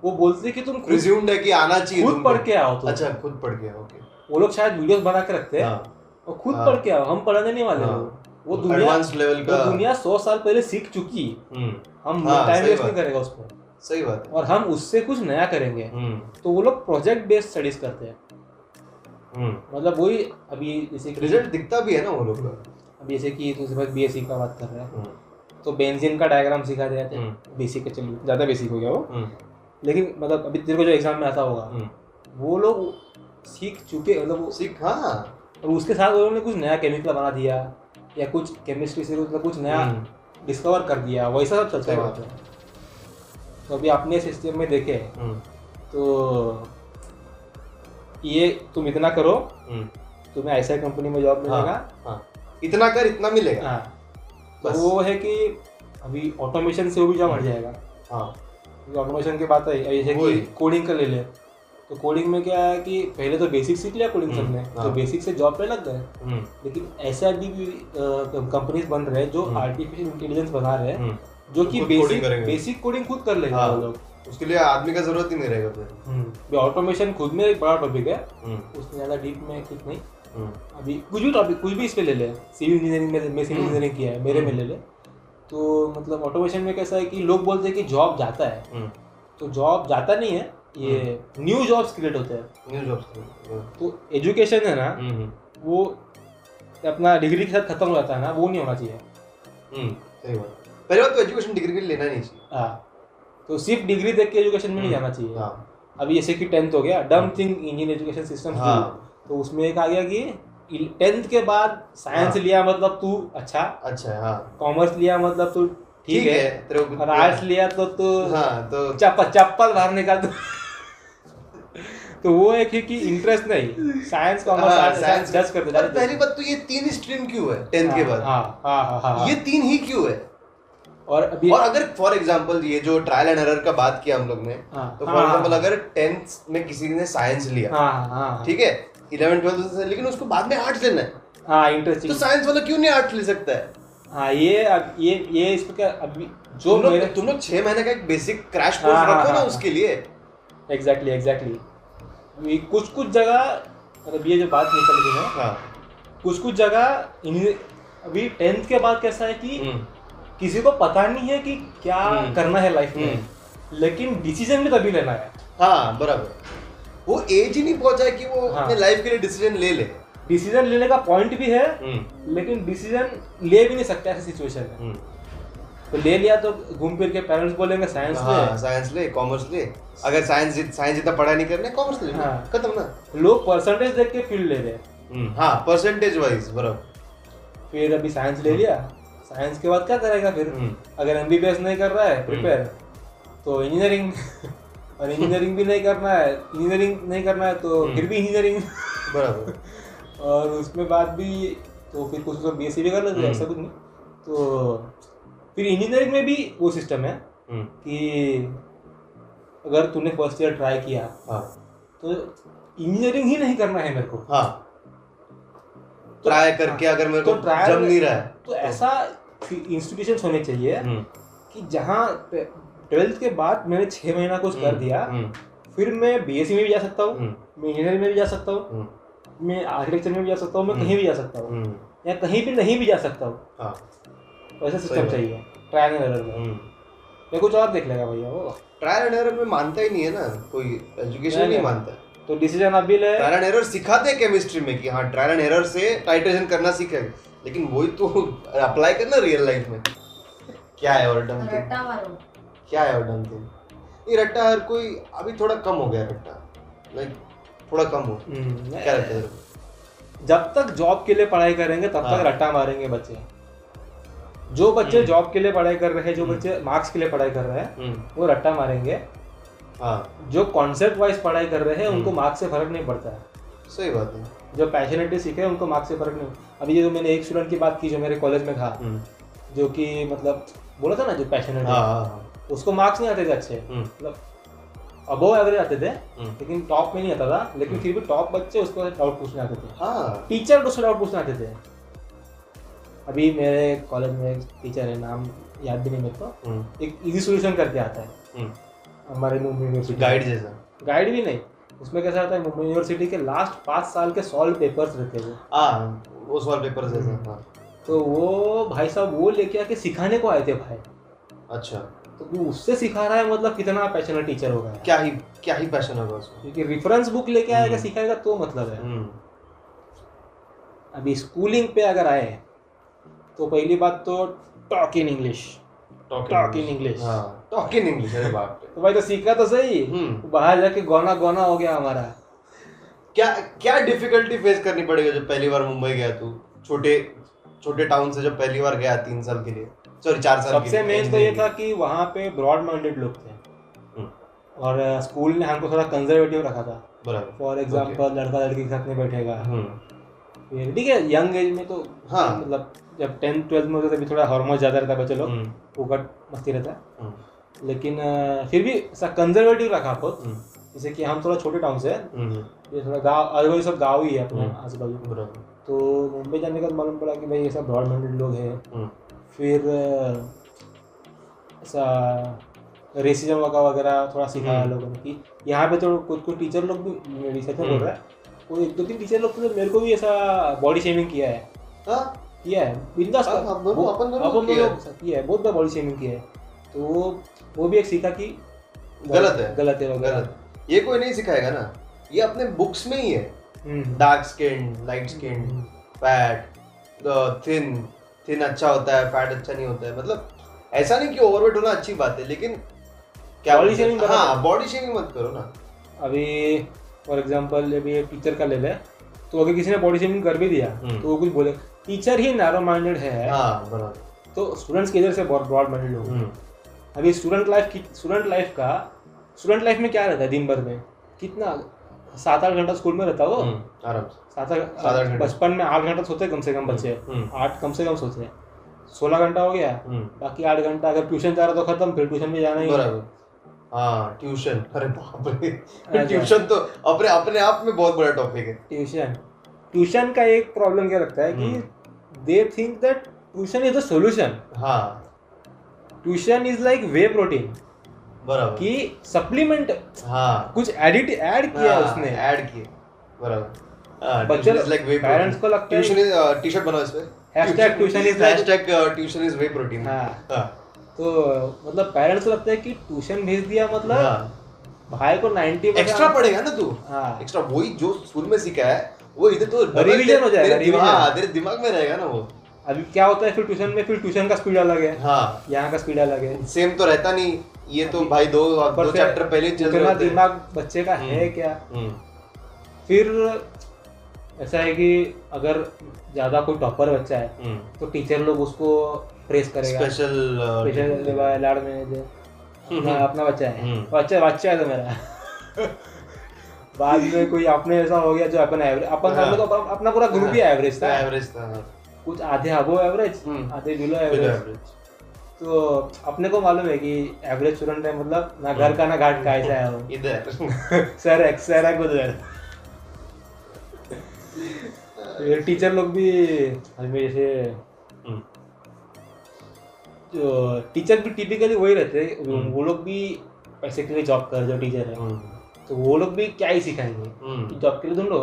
वो बोलते हैं कि तुम प्रिज्यूम्ड है कि आना चाहिए खुद पढ़ के आओ तुम। अच्छा खुद पढ़ के ओके वो लोग शायद वीडियोस बना के रखते हैं। हाँ। और खुद हाँ। पढ़ के आओ हम पढ़ाने नहीं वाले। वो वो दुनिया लेवल का दुनिया सौ साल पहले सीख चुकी। हम्म, हम टाइम वेस्ट नहीं करेगा उस पर सही बात है। और हम उससे कुछ नया करेंगे। हम्म, तो वो लोग प्रोजेक्ट बेस्ड स्टडीज़ करते हैं। हम्म। मतलब वही अभी जैसे रिज़ल्ट दिखता भी है ना वो लोग का। अभी जैसे कि दूसरे पास बी एस सी का बात कर रहे हैं। हम्म, तो बेंजीन का डायग्राम सिखा दिया था। बेसिक का चलिए ज़्यादा बेसिक हो गया वो। लेकिन मतलब अभी तेरे को जो एग्ज़ाम में आता होगा। वो लोग सीख चुके मतलब वो- सीख हाँ। और उसके साथ उन्होंने कुछ नया केमिकल बना दिया या कुछ केमिस्ट्री से मतलब कुछ नया। डिस्कवर कर दिया वैसा सब चलता है वहाँ पे। तो अभी अपने सिस्टम में देखे हम्म, तो ये तुम इतना करो हम्म, तुम्हें ऐसा कंपनी में जॉब मिलेगा। हाँ। इतना कर इतना मिलेगा। हाँ। तो बस। वो है कि अभी ऑटोमेशन से वो भी जॉब हट जाएगा। हाँ। ऑटोमेशन की बात है जैसे कि कोडिंग कर ले ले। तो कोडिंग में क्या है कि पहले तो बेसिक सीख लिया कोडिंग हम्म, सबने। तो हाँ। बेसिक से जॉब पे लग गए। हम्म, लेकिन ऐसा भी कंपनीज़ बन रहे हैं जो हम्म। आर्टिफिशियल इंटेलिजेंस बना रहे हैं। हम्म। जो कि बेसिक बेसिक कोडिंग खुद कर लेंगे हाँ। लोग। उसके लिए आदमी का ज़रूरत ही नहीं रहेगा फिर। ऑटोमेशन खुद में एक बड़ा टॉपिक है। हम्म, उसमें ज़्यादा डीप में कुछ नहीं। हम्म, अभी कुछ भी टॉपिक कुछ भी इस पे ले ले। सिविल इंजीनियरिंग में मैं सिविल हम्म। इंजीनियरिंग किया है मेरे में ले ले। तो मतलब ऑटोमेशन में कैसा है कि लोग बोलते हैं कि जॉब जाता है। हम्म। तो जॉब जाता नहीं है ये न्यू जॉब्स क्रिएट होते हैं। न्यू जॉब्स तो एजुकेशन है ना हम्म, वो अपना डिग्री के साथ खत्म हो जाता है ना वो नहीं होना चाहिए। हम्म, सही बात। पहले बात तो एजुकेशन डिग्री के लिए लेना नहीं. चाहिए हाँ. तो सिर्फ़ डिग्री देख के एजुकेशन में नहीं जाना चाहिए. हाँ. अभी जैसे कि टेंथ हो गया. डम थिंग इंडियन एजुकेशन सिस्टम हाँ। तो उसमें एक आ गया कि टेंथ के बाद साइंस हाँ। लिया मतलब तू अच्छा. अच्छा हाँ. कॉमर्स लिया मतलब तू ठीक है. और आर्ट्स लिया तो तू हाँ तो चप्पल चप्पल बाहर निकाल दो. तो वो एक है कि इंटरेस्ट नहीं. साइंस कॉमर्स हाँ, आर्ट्स science- जज और पहली बात तो ये तीन स्ट्रीम क्यों है टेंथ के बाद? हाँ हाँ हाँ हाँ. ये तीन ही क्यों है? और अभी और अगर फॉर एग्जांपल ये जो ट्रायल एंड एरर का बात किया हम लोग ने हाँ, तो फॉर एग्जांपल हाँ। अगर टेंथ में किसी ने साइंस लिया हाँ हाँ ठीक है? इलेवन ट्वेल्थ से लेकिन उसको बाद में आर्ट्स लेना है। हाँ तो साइंस वाला क्यों नहीं आर्ट्स ले सकता है? हाँ ये अब ये ये इसको क्या अभी जो तुम लोग तुम लोग छह महीने का एक बेसिक क्रैश कोर्स हाँ, रखो ना उसके लिए। एग्जैक्टली एग्जैक्टली कुछ कुछ जगह मतलब ये जो बात निकल रही है हाँ। कुछ कुछ जगह अभी टेंथ के बाद कैसा है कि हम्म, किसी को पता नहीं है कि क्या हम्म। करना है लाइफ में। लेकिन डिसीज़न भी तभी लेना है। हाँ बराबर। वो एज ही नहीं पहुँचा है कि वो हाँ। अपने लाइफ के लिए डिसीज़न ले ले। डिसीज़न लेने का पॉइंट भी है हम्म। लेकिन डिसीज़न ले भी नहीं सकते ऐसी सिचुएशन हम्म। तो ले लिया तो घूम फिर के पेरेंट्स बोलेंगे साइंस हाँ ले साइंस ले कॉमर्स ले। अगर साइंस साइंस जितना पढ़ाई नहीं करना कॉमर्स ले। हाँ। खत्म ना। लोग परसेंटेज देख के फ़ील्ड ले रहे हैं। हम्म, हाँ परसेंटेज वाइज बराबर। फिर अभी साइंस ले लिया। साइंस के बाद क्या करेगा फिर? हम्म। अगर एमबीबीएस नहीं कर रहा है प्रिपेयर तो इंजीनियरिंग और इंजीनियरिंग भी नहीं करना है इंजीनियरिंग नहीं करना है तो हम्म। फिर भी इंजीनियरिंग बराबर। और उसमें बाद भी तो फिर कुछ तो बी भी कर लेते हम्म। ऐसा कुछ नहीं। तो फिर इंजीनियरिंग में भी वो सिस्टम है हम्म, कि अगर तूने फ़र्स्ट ईयर ट्राई किया हाँ। तो इंजीनियरिंग ही नहीं करना है मेरे को। हाँ। ट्राई करके अगर मेरे को तो जम नहीं रहा है। तो ऐसा इंस्टीट्यूशन होने चाहिए हम्म, कि जहाँ ट्वेल्थ के बाद मैंने छः महीना कुछ कर हम्म, दिया हम्म, फिर मैं बीएससी में भी जा सकता हूँ मैं इंजीनियरिंग में भी जा सकता हूँ मैं आर्किटेक्चर में भी जा सकता हूँ मैं। कहीं भी जा सकता हूँ। या कहीं भी नहीं भी जा सकता हूँ। हाँ। वैसा सिस्टम चाहिए ट्रायल एंड एरर में। या कुछ और देख लेगा भैया वो। ट्रायल एंड एरर में मानता ही नहीं है ना कोई एजुकेशन नहीं। मानता। तो डिसीज़न अभी ले। ट्रायल एंड एरर सिखाते हैं केमिस्ट्री में कि हाँ ट्रायल एंड एरर से टाइट्रेशन करना सीखेगा लेकिन वही तो अप्लाई करना रियल लाइफ में। क्या है और डम थिंग क्या है और डम थिंग ये रट्टा हर कोई अभी थोड़ा कम हो गया रट्टा। लाइक थोड़ा कम हो। हम्म, क्या लगता है जब तक जॉब के लिए पढ़ाई करेंगे तब हाँ। तक रट्टा मारेंगे बच्चे। जो बच्चे हम्म। जॉब के लिए पढ़ाई कर रहे हैं जो हम्म। बच्चे मार्क्स के लिए पढ़ाई कर रहे हैं हम्म, वो रट्टा मारेंगे। हाँ। जो कॉन्सेप्ट वाइज पढ़ाई कर रहे हैं हम्म। उनको मार्क्स से फ़र्क नहीं पड़ता। है सही बात है। जो पैशनेटली सीखे उनको मार्क्स से फ़र्क नहीं। अभी ये जो मैंने एक स्टूडेंट की बात की जो मेरे कॉलेज में था हम्म, जो कि मतलब बोला था ना जो पैशनेट हाँ हाँ हाँ उसको मार्क्स नहीं आते थे अच्छे। हम्म, मतलब अबो एवरेज आते थे हम्म, लेकिन टॉप में नहीं आता था लेकिन। फिर भी टॉप बच्चे उसको डाउट पूछने आते थे। हाँ। टीचर उससे डाउट पूछने आते थे। अभी मेरे कॉलेज में एक टीचर है नाम याद भी नहीं मेरे को। एक इजी सोल्यूशन करके आता है। हमारे मुंबई यूनिवर्सिटी गाइड जैसा। गाइड भी नहीं। उसमें कैसा रहता है मुंबई यूनिवर्सिटी के लास्ट पाँच साल के सॉल्व पेपर्स रहते हैं। वो हाँ पेपर जैसा हाँ तो वो भाई साहब वो लेके आके सिखाने को आए थे भाई। अच्छा। तो तू उससे सिखा रहा है मतलब कितना पैशनेट टीचर होगा। क्या ही क्या ही पैशन होगा उसको। क्योंकि रेफरेंस बुक लेके आएगा हम्म। सिखाएगा तो मतलब है। हम्म, अभी स्कूलिंग पे अगर आए तो पहली बात तो talk in English in English. हाँ टॉक इन इंग्लिश अरे बाप रे। तो भाई तो सीखा तो सही। बाहर जाके गौना गौना हो गया हमारा। क्या क्या डिफिकल्टी फेस करनी पड़ेगी जब पहली बार मुंबई गया तू? छोटे छोटे टाउन से जब पहली बार गया तीन साल के लिए? सॉरी चार साल सबसे मेन तो ये था कि वहाँ पे ब्रॉड माइंडेड लोग थे। हम्म, और स्कूल ने हमको थोड़ा कंजर्वेटिव रखा था। बराबर। फॉर एग्ज़ाम्पल लड़का लड़की के साथ नहीं बैठेगा। हम्म, ठीक है यंग एज में तो हाँ। मतलब जब टेंथ ट्वेल्थ में होते तभी थोड़ा हार्मोन ज़्यादा रहता है बच्चे लोग। हम्म, उकट मस्ती रहता है। लेकिन फिर भी ऐसा कंजर्वेटिव रखा खुद। जैसे कि हम थोड़ा छोटे टाउन से ये थोड़ा गाँव अगर सब गाँव ही है अपने हम्म। आजू बाजू तो मुंबई जाने के बाद मालूम पड़ा कि भाई ये सब ब्रॉड माइंडेड लोग हैं। हम्म, फिर ऐसा रेसिज्म वगैरह वगैरह थोड़ा सिखाया हम्म। लोगों ने कि यहाँ पे तो कुछ कुछ टीचर लोग भी रिसर्च में बोल। रहा है। वो एक दो तीन टीचर लोग तो मेरे को भी ऐसा बॉडी शेमिंग किया है। हाँ। किया है। बिंदास हाँ, अपन दोनों किया है। बहुत बार बॉडी शेमिंग किया है। तो वो वो भी एक सीखा कि गलत है। गलत है गलत। ये कोई नहीं सिखाएगा ना। ये अपने बुक्स में ही है। Dark skin light skin fat thin thin अच्छा होता है फैट अच्छा नहीं होता है। मतलब ऐसा नहीं कि ओवरवेट होना अच्छी बात है लेकिन क्या Body बोलते हैं? हाँ बॉडी शेमिंग मत करो ना। अभी फॉर एग्ज़ाम्पल अभी एक टीचर का ले ले तो अगर किसी ने बॉडी शेमिंग कर भी दिया हम्म। तो वो कुछ बोले टीचर ही नैरो माइंडेड है। हाँ तो स्टूडेंट्स किधर से बहुत ब्रॉड माइंडेड हम्म, अभी स्टूडेंट लाइफ की स्टूडेंट लाइफ का स्टूडेंट लाइफ में क्या रहता है दिन भर में? कितना सात आठ घंटा स्कूल में रहता है? वो हम्म, आराम सात सात आठ आठ बचपन में आठ घंटा सोते कम से कम बच्चे। हम्म, आठ कम से कम सोते। हैं सोलह घंटा हो गया। हम्म, बाकी आठ घंटा अगर ट्यूशन जा रहा तो खत्म फिर ट्यूशन भी जाना ही हाँ। ट्यूशन। अरे बाप रे। ट्यूशन तो अपने अपने आप में बहुत बड़ा टॉपिक है। ट्यूशन। ट्यूशन का एक प्रॉब्लम क्या लगता है हम्म। कि they think that tuition is the solution हाँ। Tuition is like whey protein बराबर। कि सप्लीमेंट हाँ। कुछ एडिट ऐड किया हाँ, उसने। ऐड किए। बराबर। हाँ, बच्चे tuition is like whey parents protein. को लगता है- tuition is टी शर्ट बनाओ इस पे। Tuition is like- hashtag tuition is whey protein हाँ। हाँ। तो मतलब पेरेंट्स को लगता है कि ट्यूशन भेज दिया मतलब हाँ। भाई को 90 एक्स्ट्रा पढ़ेगा ना तू? हाँ। एक्स्ट्रा वही जो स्कूल में सीखा है वो इधर तो Revision हो जाएगा, दिमाग- हाँ, तेरे दिमाग में रहेगा ना वो। अभी क्या होता है फिर ट्यूशन में फिर ट्यूशन का स्पीड अलग है। हाँ। यहाँ का स्पीड अलग है। सेम तो रहता नहीं। ये तो भाई दो दो चैप्टर पहले चल रहे हैं। दिमाग बच्चे का है हम्म। क्या हम्म, फिर ऐसा है कि अगर ज़्यादा कोई टॉपर बच्चा है हम्म। तो टीचर लोग उसको प्रेस करेगा स्पेशल स्पेशल लाड़ में दे अपना बच्चा है। बच्चा बच्चा है तो मेरा बाद में कोई अपने ऐसा हो गया जो अपन एवरेज अपन हाँ। तो अपना पूरा ग्रुप ही एवरेज था एवरेज था हाँ, कुछ आधे अबो एवरेज। आधे बिलो एवरेज। तो अपने को मालूम है कि एवरेज स्टूडेंट है मतलब ना घर का ना घाट का ऐसा है। वो इधर। सर है सर है गुजर टीचर लोग भी हमें जैसे हम्म, जो टीचर भी टिपिकली वही रहते हैं। हम्म। वो लोग भी पैसे के लिए जॉब कर जो टीचर है। हम्म, तो वो लोग भी क्या ही सिखाएँगे? हम्म, जॉब के लिए ढूंढो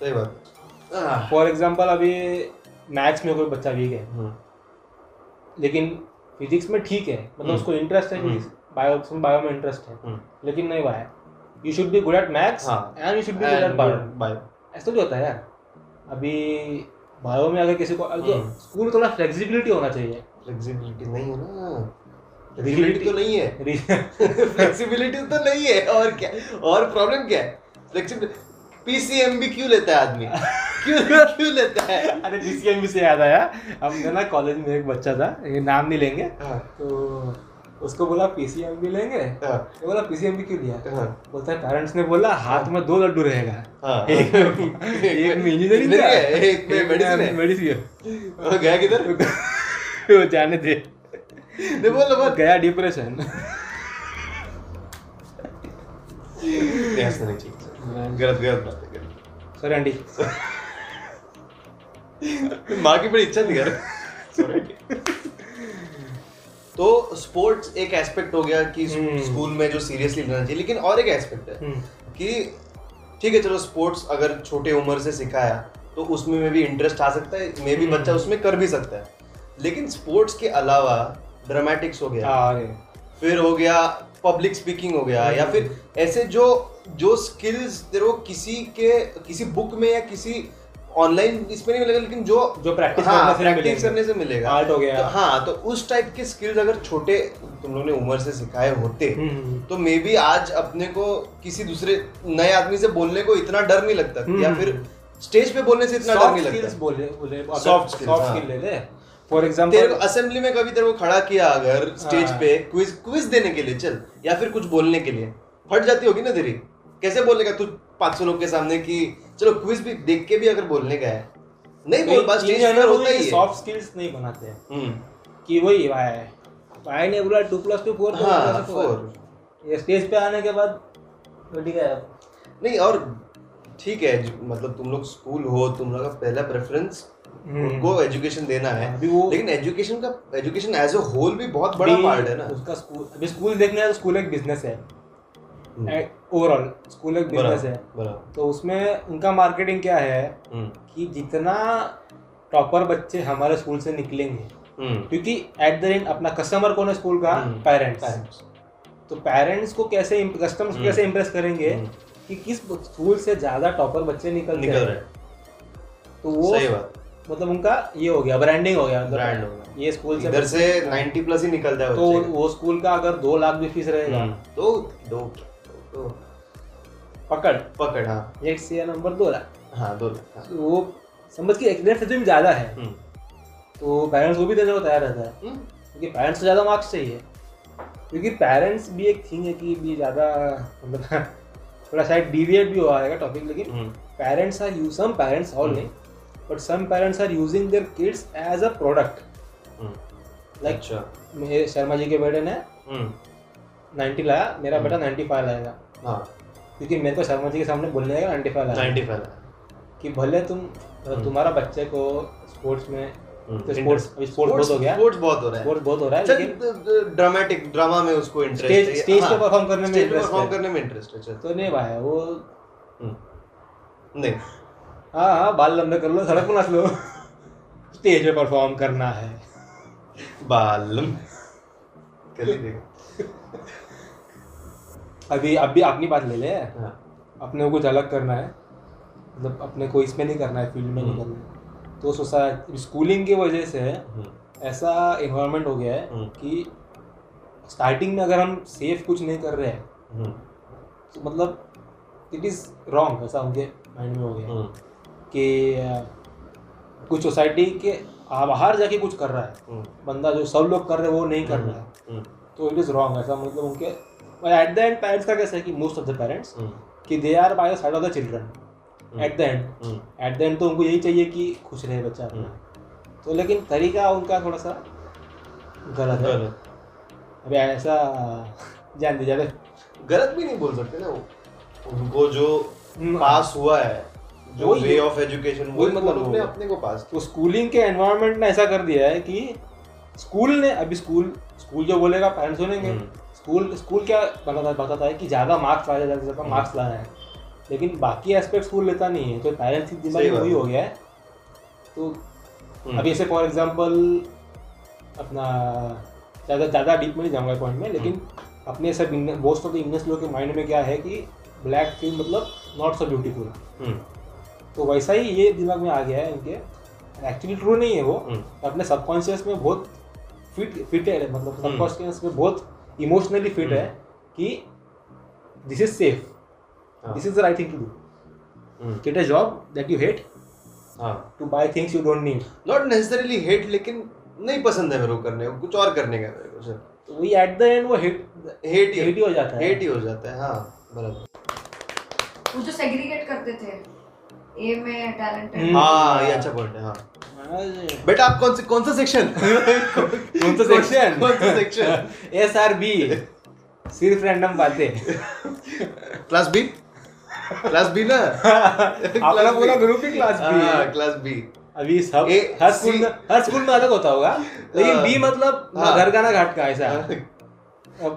सही बात। फॉर एग्ज़ाम्पल अभी मैथ्स में कोई बच्चा वीक है। हम्म, लेकिन फिजिक्स में ठीक है मतलब हम्म। उसको इंटरेस्ट है हम्म। फिजिक्स बायो बायो में इंटरेस्ट है हम्म, लेकिन नहीं है। You should be good at maths. And you should be good at bio. ऐसा नहीं होता है यार। अभी बायो में अगर किसी को अगर हम्म। स्कूल में थोड़ा फ्लेक्सिबिलिटी होना चाहिए। फ्लेक्सिबिलिटी नहीं है ना। फ्लेक्सिबिलिटी तो नहीं है। फ्लेक्सिबिलिटी तो नहीं है। और क्या? और प्रॉब्लम क्या? है फ्लेक्सिबिलिटी पीसीएमबी क्यों लेता है आदमी। क्यों क्यों लेता है? अरे पीसीएमबी से याद आया। हमने ना कॉलेज में एक बच्चा था ये नाम नहीं लेंगे। हाँ, तो उसको बोला पीसीएमबी लेंगे? हाँ, ये बोला पीसीएमबी क्यों लिया? हाँ, बोलता है पेरेंट्स ने बोला हाथ में दो लड्डू रहेगा। हाँ। एक में इंजीनियरिंग का। एक में है। मेडिसिन और गया किधर? वो जाने दे। बोल बोल। गया डिप्रेशन गलत गलत बात है गलत। Sorry aunty. माँ की बड़ी इच्छा थी यार तो स्पोर्ट्स एक एस्पेक्ट हो गया कि हम्म। स्कूल में जो सीरियसली लेना चाहिए लेकिन और एक एस्पेक्ट है हम्म। कि ठीक है चलो स्पोर्ट्स अगर छोटे उम्र से सिखाया तो उसमें में भी इंटरेस्ट आ सकता है मे भी हम्म। बच्चा उसमें कर भी सकता है लेकिन स्पोर्ट्स के अलावा ड्रामेटिक्स हो गया फिर हो गया पब्लिक स्पीकिंग हो गया या फिर ऐसे जो जो स्किल्स तेरे को किसी के किसी बुक में या किसी ऑनलाइन इसमें नहीं मिलेगा लेकिन जो जो practice हाँ, करने से practice करने से मिलेगा Art हो गया। तो हाँ तो उस टाइप के स्किल्स अगर छोटे तुम लोगों ने उम्र से सिखाए होते हम्म। तो मे बी आज अपने को किसी दूसरे नए आदमी से बोलने को इतना डर नहीं लगता या हम्म। फिर स्टेज पे बोलने से इतना डर नहीं लगता बोले सॉफ्ट हाँ। स्किल ले ले फॉर तेरे को असेंबली में कभी तेरे को खड़ा किया अगर स्टेज हाँ। पे क्विज क्विज देने के लिए चल या फिर कुछ बोलने के लिए फट जाती होगी ना तेरी कैसे बोलेगा तू 500 लोग के सामने कि चलो क्विज भी देख के भी अगर बोलने का है। नहीं बोल पास स्टेज पे होता ही है सॉफ्ट स्किल्स नहीं बनाते हैं। हम्म, कि वही भाई भाई ने बोला टू प्लस टू फोर हाँ फोर ये स्टेज पे आने के बाद तो ठीक है। नहीं और ठीक है मतलब तुम लोग स्कूल हो तुम लोग का पहला प्रेफरेंस हम्म। उनको एजुकेशन देना है। अभी वो- लेकिन एजुकेशन का एजुकेशन एज अ होल भी बहुत बड़ा पार्ट है ना। उसका स्कूल अभी स्कूल देखने तो स्कूल एक बिज़नेस है। ओवरऑल स्कूल एक बिज़नेस है। तो उसमें उनका मार्केटिंग क्या है हम्म, कि जितना टॉपर बच्चे हमारे स्कूल से निकलेंगे हम्म, क्योंकि एट द एंड अपना कस्टमर कौन है स्कूल का? पेरेंट्स तो पेरेंट्स को कैसे कस्टमर्स को। कैसे इम्प्रेस करेंगे। कि किस स्कूल से ज़्यादा टॉपर बच्चे निकलते निकल हैं? रहे तो वो सही बात। मतलब उनका ये हो गया ब्रांडिंग हो गया मतलब ब्रांड होगा ये स्कूल से इधर से 90 प्लस ही। निकल जाए तो वो स्कूल का अगर दो लाख भी फ़ीस रहेगा तो दो। पकड़। पकड़ हाँ। एक से नंबर दो लाख हाँ दो लाख, हाँ। तो वो समझ के एक्सीडेंट से ज़्यादा है। हम्म, तो पेरेंट्स वो भी देने को तैयार रहता है। हम्म, क्योंकि पेरेंट्स को ज़्यादा मार्क्स चाहिए। क्योंकि पेरेंट्स भी एक थिंग है कि भी ज़्यादा मतलब थोड़ा शायद डिविएट भी हो जाएगा टॉपिक लेकिन parents are use some parents all नहीं but some parents are using their kids as a product like Sharma ji के बेटे ने हम्म, 90 लाया मेरा बेटा 95 लाएगा। हाँ। क्योंकि मेरे को शर्मा जी के सामने बोलने लगा 95 लाया। 95 कि भले तुम तुम्हारा बच्चे को स्पोर्ट्स में हम्म, तो स्पोर्ट्स अभी स्पोर्ट्स बहुत हो गया। स्पोर्ट्स बहुत हो रहा है। स्पोर्ट्स बहुत हो रहा है लेकिन ड्रामेटिक ड्रामा में उसको इंटरेस्ट है। स्टेज पे हाँ, परफॉर्म करने में इंटरेस्ट परफॉर्म करने में इंटरेस्ट है तो नहीं भाई वो हम्म, नहीं। हाँ हाँ बाल लंबे कर लो सड़क पर नाच लो। स्टेज पे परफॉर्म करना है। कर ही देगा अभी अभी अपनी बात ले ले। हाँ, अपने को कुछ अलग करना है। मतलब अपने को इसमें नहीं करना है फ़ील्ड में नहीं करना है। तो सोसाइटी स्कूलिंग की वजह से ऐसा इन्वायरमेंट हो गया है हम्म। कि स्टार्टिंग में अगर हम सेफ़ कुछ नहीं कर रहे हैं तो मतलब इट इज़ रॉन्ग ऐसा उनके माइंड में हो गया। हम्म। कि कुछ सोसाइटी के बाहर जाके कुछ कर रहा है। बंदा जो सब लोग कर रहे हैं वो नहीं कर रहा है। तो इट इज़ रॉन्ग ऐसा मतलब उनके एट द एंड पेरेंट्स का कैसा है कि मोस्ट ऑफ़ द पेरेंट्स कि they are by side of the children at the end at the end तो उनको यही चाहिए कि खुश रहे बच्चा अपना। तो लेकिन तरीका उनका थोड़ा सा गलत है। अभी ऐसा जान दीजिए गलत भी नहीं बोल सकते ना वो। उनको जो हम्म। पास हुआ है जो वे ऑफ़ एजुकेशन वो वही मतलब मतलब उन्होंने अपने को पास तो स्कूलिंग के एनवायरनमेंट ने ऐसा कर दिया है कि स्कूल ने अभी स्कूल स्कूल जो बोलेगा पेरेंट्स सुनेंगे। हम्म। स्कूल स्कूल क्या बताता बताता है कि ज़्यादा मार्क्स लाया ज़्यादा ज़्यादा। मार्क्स लाना है लेकिन बाकी एस्पेक्ट स्कूल लेता नहीं है तो पेरेंट्स की दिमाग सही वही हो गया है तो हम्म। अभी ऐसे फॉर एग्ज़ाम्पल अपना ज़्यादा ज़्यादा डीप में नहीं जाऊँगा पॉइंट में लेकिन हम्म। अपने सब मोस्ट ऑफ़ द इंडियंस लोग के माइंड में क्या है कि ब्लैक फ़िल्म मतलब नॉट सो ब्यूटीफुल तो वैसा ही ये दिमाग में आ गया है इनके एक्चुअली ट्रू नहीं है वो हम्म। अपने सबकॉन्शियस में बहुत फिट फिट है मतलब। सबकॉन्शियस में बहुत इमोशनली फिट है कि this is safe. This is the right thing to do get a job that you hate हाँ. To buy things you don't need not necessarily hate लेकिन नहीं पसंद है मेरे को करने को कुछ और करने का मेरे को सर तो वही एट द एंड वो हेट हेट ही हेट ही हो जाता है. हेट ही हो जाता है हाँ बराबर. वो जो सेग्रीगेट करते थे ए में टैलेंटेड। हाँ। ये अच्छा पॉइंट हाँ हाँ, बेटा आप कौन से कौन सा सेक्शन कौन सा सेक्शन कौन सा सेक्शन एस आर बी। सिर्फ़ रैंडम बातें। क्लास बी क्लास बी ना? अपना पूरा ग्रुप ही क्लास बी हाँ है। क्लास बी अभी सब ए, हर स्कूल में हर स्कूल में अलग होता होगा। लेकिन हाँ। बी मतलब हाँ। घर का ना घाट का ऐसा।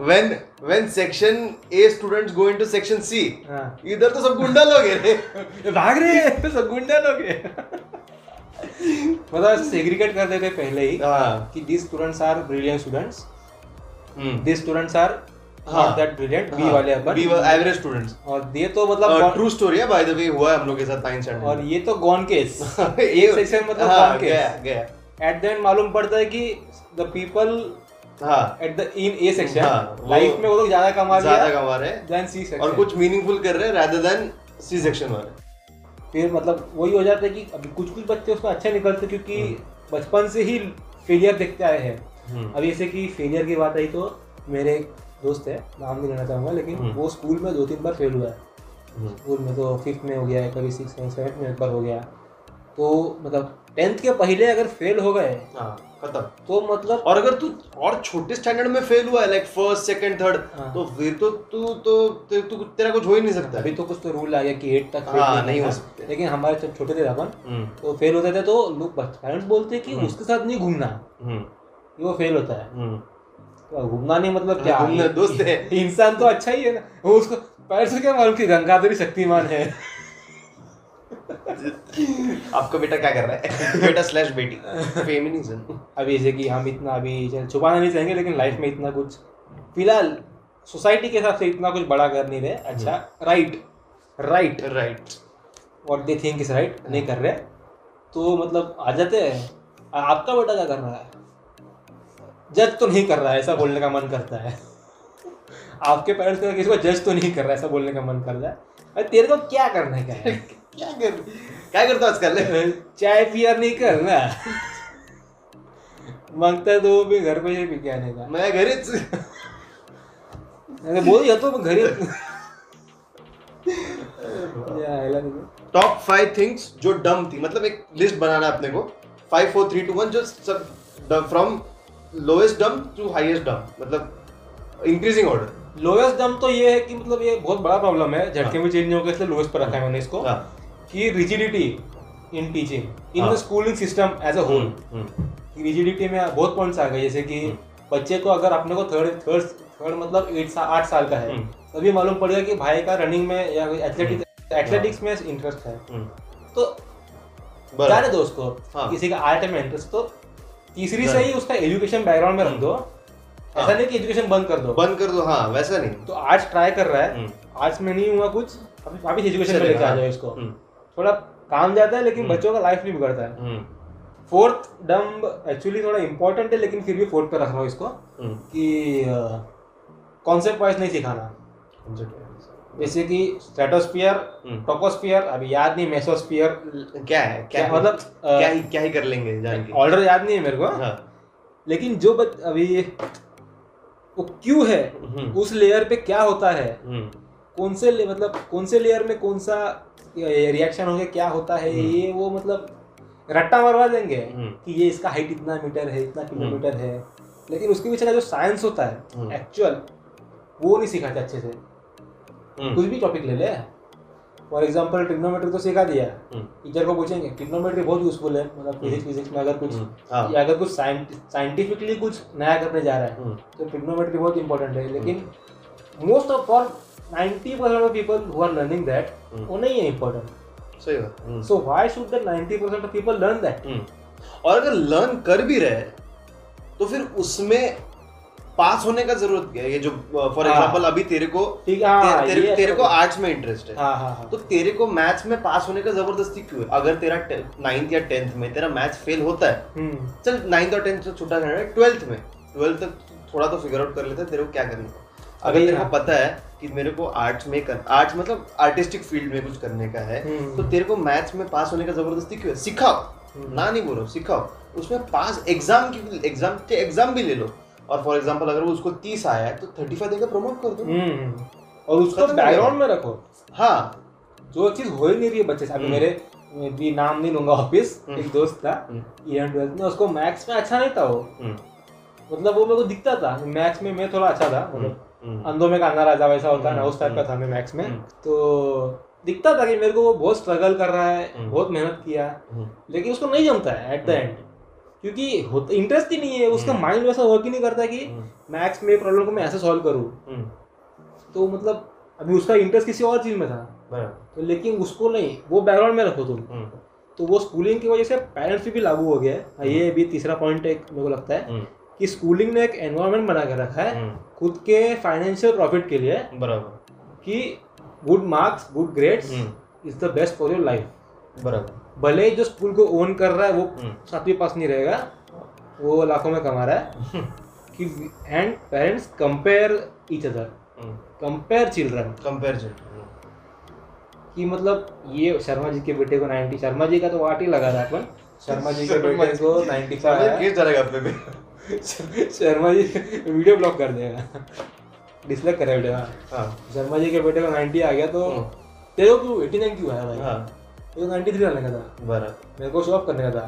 when when section A students go into section C हाँ। इधर तो सब गुंडा लोग हैं। भाग रहे हैं सब गुंडा लोग हैं। मतलब सेग्रीगेट कर देते पहले ही हाँ। कि students are brilliant students. Hmm. These students are हाँ। not बी वाले अपन बी एवरेज स्टूडेंट्स और ये तो मतलब ट्रू स्टोरी है बाय द वे हुआ है हम लोग के साथ स्टैंडर्ड और ये तो गॉन केस एक सेक्शन मतलब हाँ, गॉन केस गया। एट द एंड मालूम पड़ता है कि द पीपल हाँ। At the in A section हाँ, वो लाइफ में वो लोग ज़्यादा कमा ज़्यादा कमा रहे हैं देन सी सेक्शन और कुछ मीनिंगफुल कर रहे हैं सी सेक्शन वाले। फिर मतलब वही हो जाता है कि अभी कुछ कुछ बच्चे उसमें अच्छे निकलते क्योंकि बचपन से ही फेलियर देखते आए हैं हम्म। अब जैसे कि फेलियर की बात आई तो मेरे एक दोस्त है नाम नहीं लेना चाहूँगा लेकिन हम्म। वो स्कूल में दो तीन बार फेल हुआ है हम्म। स्कूल में तो फिफ्थ में हो गया है कभी सिक्स में सेवन्थ में एक बार हो गया तो मतलब टेंथ के पहले अगर फेल हो गए हाँ खत्म तो मतलब और अगर तू और छोटे स्टैंडर्ड में फेल हुआ है लाइक फ़र्स्ट सेकंड थर्ड हाँ। तो फिर तो तू तो ते- तू तेरा कुछ हो ही नहीं सकता अभी तो कुछ तो रूल आ गया कि एट तक fail हाँ, नहीं हो सकते। लेकिन हमारे जब छोटे थे अपन हम्म, तो फेल होते थे तो लोग पेरेंट्स बोलते कि हम्म। उसके साथ नहीं घूमना हम्म, वो फेल होता है। तो घूमना नहीं मतलब हाँ, क्या घूमना दोस्त है। इंसान तो अच्छा ही है ना वो उसको पेरेंट्स को क्या मालूम कि गंगाधरी शक्तिमान है आपका बेटा क्या कर रहा है? बेटा स्लैश बेटी। फेमिनिज्म अभी जैसे कि हम इतना अभी छुपाना नहीं चाहेंगे लेकिन लाइफ में इतना कुछ फ़िलहाल सोसाइटी के हिसाब से इतना कुछ बड़ा कर नहीं रहे। अच्छा right right right what they think is right नहीं कर रहे। तो मतलब आ जाते हैं। आपका बेटा क्या कर रहा है? जज तो नहीं कर रहा है ऐसा बोलने का मन करता है। आपके पेरेंट्स को किसी को जज तो नहीं कर रहा है ऐसा बोलने का मन कर रहा है। अरे तेरे को क्या करना है क्या है? क्या कर क्या करता है चाय पियर नहीं करना माँगता है तो भी घर पे ही पी के आने का मैं घरीच अरे बोल या तो मैं घर ही- नहीं। टॉप फाइव थिंग्स जो डम थी। मतलब एक लिस्ट बनाना है अपने को। Five four three two one जो सब from lowest dumb to highest dumb मतलब इंक्रीजिंग ऑर्डर लोएस्ट दम तो ये है कि मतलब ये बहुत बड़ा प्रॉब्लम है। झटके में चेंज नहीं होगा इसलिए लोएस्ट पर रखा है मैंने इसको। हाँ। कि रिजिडिटी इन टीचिंग इन हाँ। The schooling system as a whole rigidity में बहुत पॉइंट्स आ गए जैसे कि बच्चे को अगर अपने को थर्ड थर्ड थर्ड मतलब एट सा, आठ साल का है हम्म। तभी मालूम पड़ेगा कि भाई का रनिंग में या एथलेटिक्स एथलेटिक्स में इंटरेस्ट है तो जाने दो उसको हाँ। किसी का आर्ट में इंटरेस्ट तो तीसरी से ही उसका एजुकेशन बैकग्राउंड में रख दो हाँ। ऐसा नहीं कि एजुकेशन बंद कर दो बंद कर दो हाँ वैसा नहीं तो आर्ट्स ट्राई कर रहा है हम्म। आर्ट्स में नहीं हुआ कुछ अभी वापिस एजुकेशन में लेके आ हाँ। जाओ इसको हम्म। थोड़ा काम जाता है लेकिन हम्म। बच्चों का लाइफ नहीं बिगड़ता है। फोर्थ डम्ब एक्चुअली थोड़ा इंपॉर्टेंट है लेकिन फिर भी फोर्थ पे रख रहा हूँ इसको हम्म, कि कॉन्सेप्ट वाइज नहीं सिखाना। जैसे कि स्ट्रेटोस्फियर हम्म। टोकोस्फियर अभी याद नहीं मेसोस्फियर क्या है क्या क्या मतलब क्या ही क्या ही कर लेंगे ऑर्डर याद नहीं है मेरे को। हाँ। लेकिन जो बच अभी वो क्यों है उस लेयर पे क्या होता है? कौन से मतलब कौन से लेयर में कौन सा रिएक्शन होंगे क्या होता है हम्म। ये वो मतलब रट्टा मरवा देंगे हम्म। कि ये इसका हाइट इतना मीटर है इतना किलोमीटर है। लेकिन उसके पीछे का जो साइंस होता है हम्म। एक्चुअल वो नहीं सिखाते अच्छे से। हम्म, कुछ भी टॉपिक ले ले। फॉर एग्ज़ाम्पल ट्रिग्नोमेट्री तो सिखा दिया। हम्म, टीचर को पूछेंगे ट्रिग्नोमेट्री बहुत यूजफुल है मतलब फिजिक्स फिजिक्स में अगर कुछ हम्म, हाँ। या अगर कुछ साइंटिफिकली कुछ नया करने जा रहा है हम्म, तो ट्रिग्नोमेट्री बहुत इंपॉर्टेंट है। लेकिन most of for 90% percent of people who are learning that. वो नहीं है इंपॉर्टेंट सही बात। So why should that 90% of people learn that. और अगर लर्न कर भी रहे तो फिर उसमें पास होने का ज़रूरत क्या है? ये जो फॉर हाँ। एग्जांपल अभी तेरे को ठीक है हाँ, ते, तेरे, ये तेरे को आर्ट्स में इंटरेस्ट है। हाँ हाँ हाँ। तो तेरे को मैथ्स में पास होने का ज़बरदस्ती क्यों है? अगर तेरा नाइन्थ या टेंथ में तेरा मैथ्स फेल होता है हम्म चल नाइन्थ और टेंथ से छुट्टा करना है ट्वेल्थ में। ट्वेल्थ तक थोड़ा तो फिगर आउट कर लेते हैं तेरे को क्या करना है? अगर तेरे को हाँ। पता है कि मेरे को आर्ट्स में कर आर्ट्स मतलब आर्टिस्टिक फ़ील्ड में कुछ करने का है हम्म। तो तेरे को मैथ्स में पास होने का ज़बरदस्ती क्यों है? सिखाओ। हम्म। ना नहीं बोलो सिखाओ। उसमें पास एग्ज़ाम की एग्ज़ाम के एग्ज़ाम भी ले लो। और फॉर एग्ज़ाम्पल अगर वो उसको तीस आया है तो थर्टी फाइव देकर प्रमोट कर दो। हम्म। और उसको। बैकग्राउंड में रखो। हाँ। जो चीज़ हो ही नहीं रही है बच्चे से। अभी। मेरे भी नाम नहीं लूँगा ऑफ़िस। एक दोस्त था इलेवन ट्वेल्थ में उसको मैथ्स में अच्छा नहीं था वो। मतलब वो मेरे को दिखता था। मैथ्स में मैं थोड़ा अच्छा था मतलब अंधों में काना राजा वैसा होता है ना हम्म, उस टाइप का हम्म, था मैं मैथ्स में। हम्म। तो दिखता था कि मेरे को वो बहुत स्ट्रगल कर रहा है हम्म। बहुत मेहनत किया। हम्म, लेकिन उसको नहीं जमता है एट द एंड क्योंकि इंटरेस्ट ही नहीं है उसका हम्म। माइंड वैसा वर्क ही नहीं करता कि हम्म, मैथ्स में प्रॉब्लम को मैं ऐसे सॉल्व करूँ। हम्म, तो मतलब अभी उसका इंटरेस्ट किसी और चीज़ में था। तो लेकिन उसको नहीं वो बैकग्राउंड में रखो तुम। हम्म, तो वो स्कूलिंग की वजह से पेरेंट्स पे भी लागू हो गया है। ये भी तीसरा पॉइंट एक मेरे को लगता है हम्म, कि स्कूलिंग ने एक एनवायरनमेंट बना के रखा है। हम्म, खुद के फाइनेंशियल प्रॉफिट के लिए बराबर। कि good marks good grades hmm, is the best for your life बराबर। भले ही जो स्कूल को ओन कर रहा है वो हम्म, सातवीं पास नहीं रहेगा वो लाखों में कमा रहा है कि and parents compare each other hmm, compare children कि मतलब ये शर्मा जी के बेटे को 90 शर्मा जी का तो वाट ही लगा था अपन। शर्मा जी के बेटे को 95 आया केस चलेगा अपने पे शर्मा जी वीडियो ब्लॉक कर देगा। डिसलाइक करे वीडियो। हाँ हाँ। शर्मा जी के बेटे को 90 आ गया तो हम्म। तेरे को क्यों 89 क्यों आया भाई? हाँ। तेरे को 93 आने का था। बराबर। मेरे को शो ऑफ़ करने का था।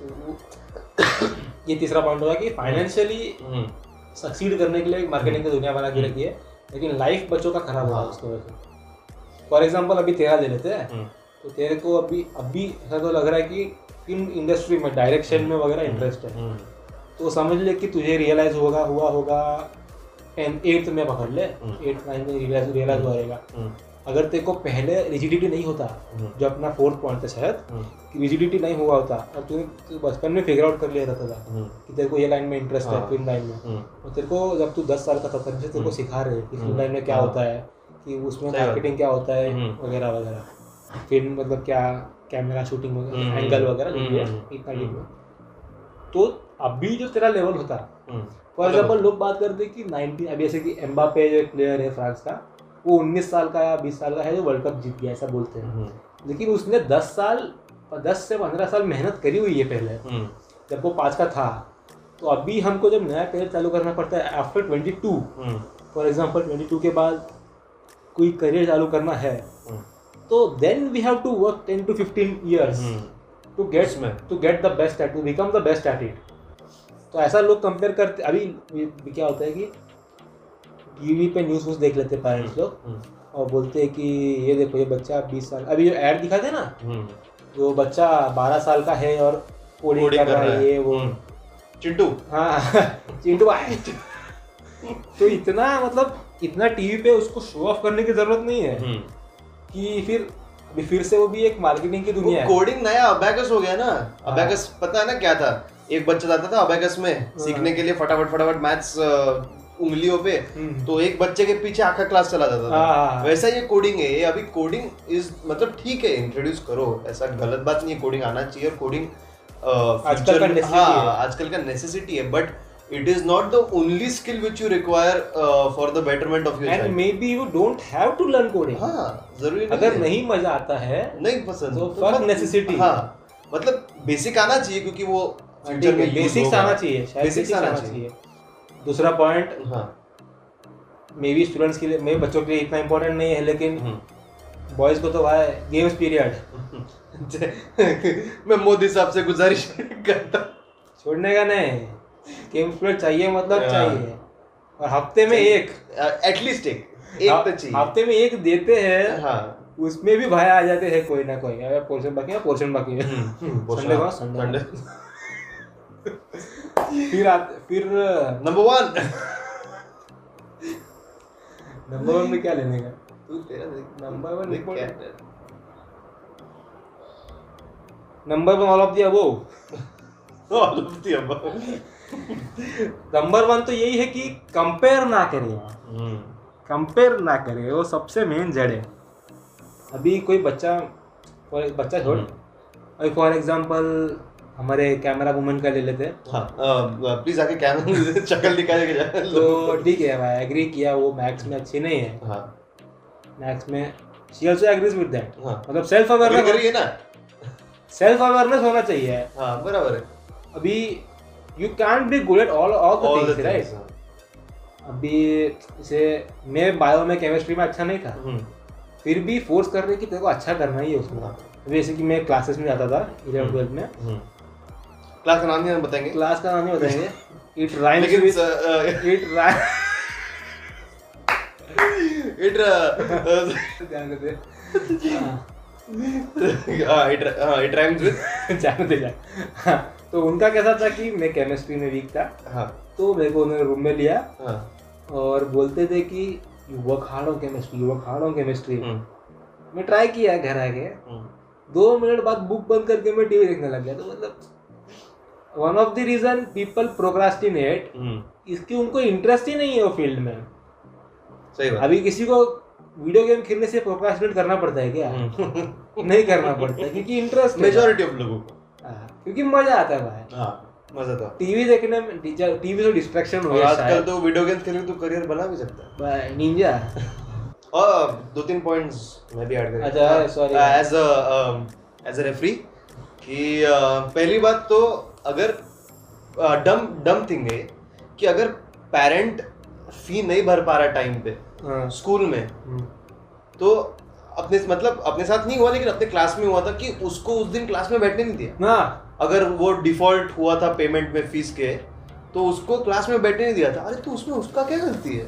तो ये तीसरा पॉइंट होगा कि फाइनेंशियली हम्म, सक्सीड करने के लिए मार्केटिंग की दुनिया बना के रखी है लेकिन लाइफ बच्चों का खराब हुआ हाँ। उसकी वजह से। फॉर एग्ज़ाम्पल अभी तेरा ले लेते हैं। हम्म, तो तेरे को अभी अभी ऐसा तो लग रहा है कि फ़िल्म इंडस्ट्री में डायरेक्शन में वगैरह इंटरेस्ट है। हम्म, तो समझ ले कि तुझे रियलाइज़ होगा हुआ होगा टेंथ एट्थ में पकड़ ले हम्म। एट्थ नाइन्थ में रियलाइज़ रियलाइज़ होएगा हम्म, अगर तेरे को पहले रिजिडिटी नहीं होता हम्म, जो अपना फोर्थ पॉइंट था शायद हम्म, रिजिडिटी नहीं हुआ होता और तूने तू बचपन में फिगर आउट कर लिया था हम्म, कि तेरे को ये लाइन में इंटरेस्ट है हाँ। फ़िल्म लाइन में हम्म, और तेरे को जब तू दस साल का था तब से तेरे को सिखा रहे कि फ़िल्म हम्म। लाइन में क्या हाँ। होता है कि उसमें मार्केटिंग क्या होता है हम्म। वगैरह वगैरह फ़िल्म मतलब क्या कैमरा शूटिंग हम्म। वगैरह एंगल वगैरह हम्म। इतना तो अभी जो तेरा लेवल होता हम्म, फॉर एग्ज़ाम्पल लोग बात करते हैं कि 19 अभी जैसे कि एम्बापे जो एक प्लेयर है फ्रांस का वो 19 साल का या 20 साल का है जो वर्ल्ड कप जीत गया ऐसा बोलते हैं। हम्म, लेकिन उसने 10 साल 10 से 15 साल मेहनत करी हुई है पहले। हम्म, जब वो पाँच का था। तो अभी हमको जब नया करियर चालू करना पड़ता है after twenty two for example 22 के बाद कोई करियर चालू करना है हम्म, तो then we have to work 10 to 15 years hmm, to get. To get the best at to become the best at it तो ऐसा लोग कंपेयर करते अभी क्या होता है कि टीवी पे न्यूज़ व्यूज़ देख लेते पेरेंट्स लोग हम्म, और बोलते हैं कि ये देखो ये बच्चा 20 साल अभी जो ऐड दिखाते हैं ना हम्म, वो बच्चा 12 साल का है और कोडिंग कर रहा है ये वो। हम्म, चिंटू। हाँ चिंटू भाई। तो इतना मतलब इतना टीवी पे उसको शो ऑफ़ करने की ज़रूरत नहीं है कि फिर फिर से वो भी एक मार्केटिंग की दुनिया है। कोडिंग नया अबैकस हो गया ना। हाँ। अबैकस पता है ना क्या था? एक बच्चा जाता था अबैकस में सीखने के लिए फटाफट फटाफट मैथ्स उंगलियों पे। हम्म। तो एक बच्चे के पीछे आखा क्लास चला जाता हाँ, हाँ, था हाँ। वैसा ये कोडिंग है। ये अभी कोडिंग इज़ मतलब ठीक है इंट्रोड्यूस करो। ऐसा गलत बात नहीं है कोडिंग आना चाहिए और कोडिंग आजकल का हाँ आजकल का नेसेसिटी है। But it is not the only skill which you require for the betterment of your and child may be you don't have to learn coding हाँ ज़रूरी नहीं अगर है। नहीं मज़ा आता है नहीं पसंद तो fuck मत- necessity। हाँ मतलब बेसिक आना चाहिए क्योंकि वो फ्यूचर में बेसिक्स आना चाहिए बेसिक्स आना चाहिए। दूसरा पॉइंट हाँ। मे बी स्टूडेंट्स के लिए मे बच्चों के लिए इतना इम्पोर्टेंट नहीं है लेकिन हम्म। बॉयज़ को तो भाई गेम्स पीरियड मैं मोदी साहब से गुजारिश करता छोड़ने का नहीं। गेम्स पीरियड चाहिए मतलब हाँ। चाहिए। और हफ़्ते में एक। एटलीस्ट एक। एक तो चाहिए। हफ़्ते में एक देते हैं हाँ। उसमें भी भाई आ जाते हैं कोई ना कोई। अगर पोर्शन बाकी है पोर्शन बाकी है। हम्म, संडे को? संडे फिर आते फिर नंबर वन नंबर वन में क्या लेने का? तू तेरा number one important number one all of the the above. Number one तो यही है कि कंपेयर ना करें। हम्म, कंपेयर ना करें वो सबसे मेन जड़ है। अभी कोई बच्चा बच्चा छोड़ अभी फॉर एग्जांपल हमारे कैमरा वुमन का ले लेते। हैं हाँ प्लीज़ आके कैमरा दिखाने के तो ठीक है भाई एग्री किया वो मैथ्स में अच्छी नहीं है। हाँ। मैथ्स में she also agrees with that हाँ। मतलब सेल्फ अवेयरनेस करिए ना। सेल्फ अवेयरनेस होना चाहिए। हाँ बराबर है। अभी you can be good at all all the things right हाँ। अभी जैसे मैं बायो में केमिस्ट्री में अच्छा नहीं था। हम्म, फिर भी फोर्स कर रहे कि तेरे को अच्छा करना ही है उसमें। हाँ। जैसे कि मैं क्लासेस में जाता था इलेवन ट्वेल्थ में। हम्म। क्लास का नाम नहीं बताएँगे। क्लास का नाम नहीं बताएँगे। It rhymes with it rhyme it जाने दे हाँ, इट इट राइम्स विद जाने दे जा तो उनका कैसा था कि मैं केमिस्ट्री में वीक था। हाँ। तो मेरे को उन्होंने रूम में लिया। हाँ। और बोलते थे कि you work hard on chemistry you work hard on chemistry मैं ट्राई किया घर आके हम्म, दो मिनट बाद बुक बंद करके मैं टीवी देखने लग गया। तो मतलब one of the reason people procrastinate इसकी उनको इंटरेस्ट ही नहीं है वो फ़ील्ड में। सही बात। अभी किसी को वीडियो गेम खेलने से प्रोक्रास्टिनेट करना पड़ता है क्या? हम्म। नहीं करना पड़ता क्योंकि इंटरेस्ट मेजोरिटी ऑफ़ लोगों को। क्योंकि मज़ा आता है भाई। हाँ मज़ा तो। टीवी देखने में टीवी से डिस्ट्रैक्शन हो गया आजकल तो वीडियो गेम्स खेलने तो करियर बना भी सकता है। भाई निंजा और दो तीन पॉइंट्स मैं भी ऐड करूँ अच्छा, sorry. As a as a referee कि uh, पहली बात तो अगर डम डम थिंग है कि अगर पेरेंट फ़ी नहीं भर पा रहा टाइम पे हाँ। स्कूल में हम्म, तो अपने मतलब अपने साथ नहीं हुआ लेकिन अपने क्लास में हुआ था कि उसको उस दिन क्लास में बैठने नहीं दिया। ना अगर वो डिफ़ॉल्ट हुआ था पेमेंट में फ़ीस के तो उसको क्लास में बैठने नहीं दिया था। अरे तो उसमें उसका क्या गलती है?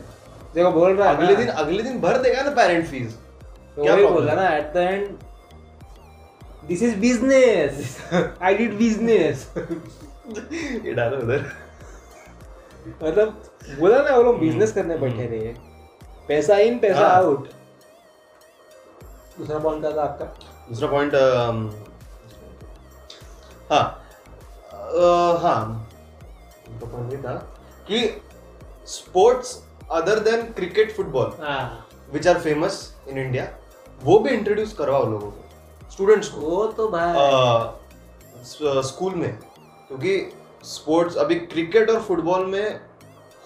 देखो बोल रहा है अगले दिन अगले दिन भर देगा ना पेरेंट फ़ीस तो क्या बोला है? ना at the end this is business I did business ये डालो उधर मतलब बोला ना वो लोग बिज़नेस करने बैठे रहे पैसा इन पैसा हाँ। आउट दूसरा पॉइंट क्या था आपका। दूसरा पॉइंट हाँ हाँ। तो point ये था कि sports other than cricket football हाँ। Which are famous in India वो भी इंट्रोड्यूस करवाओ लोगों को। स्टूडेंट्स को। वो तो भाई। स्कूल में। क्योंकि स्पोर्ट्स अभी क्रिकेट और फुटबॉल में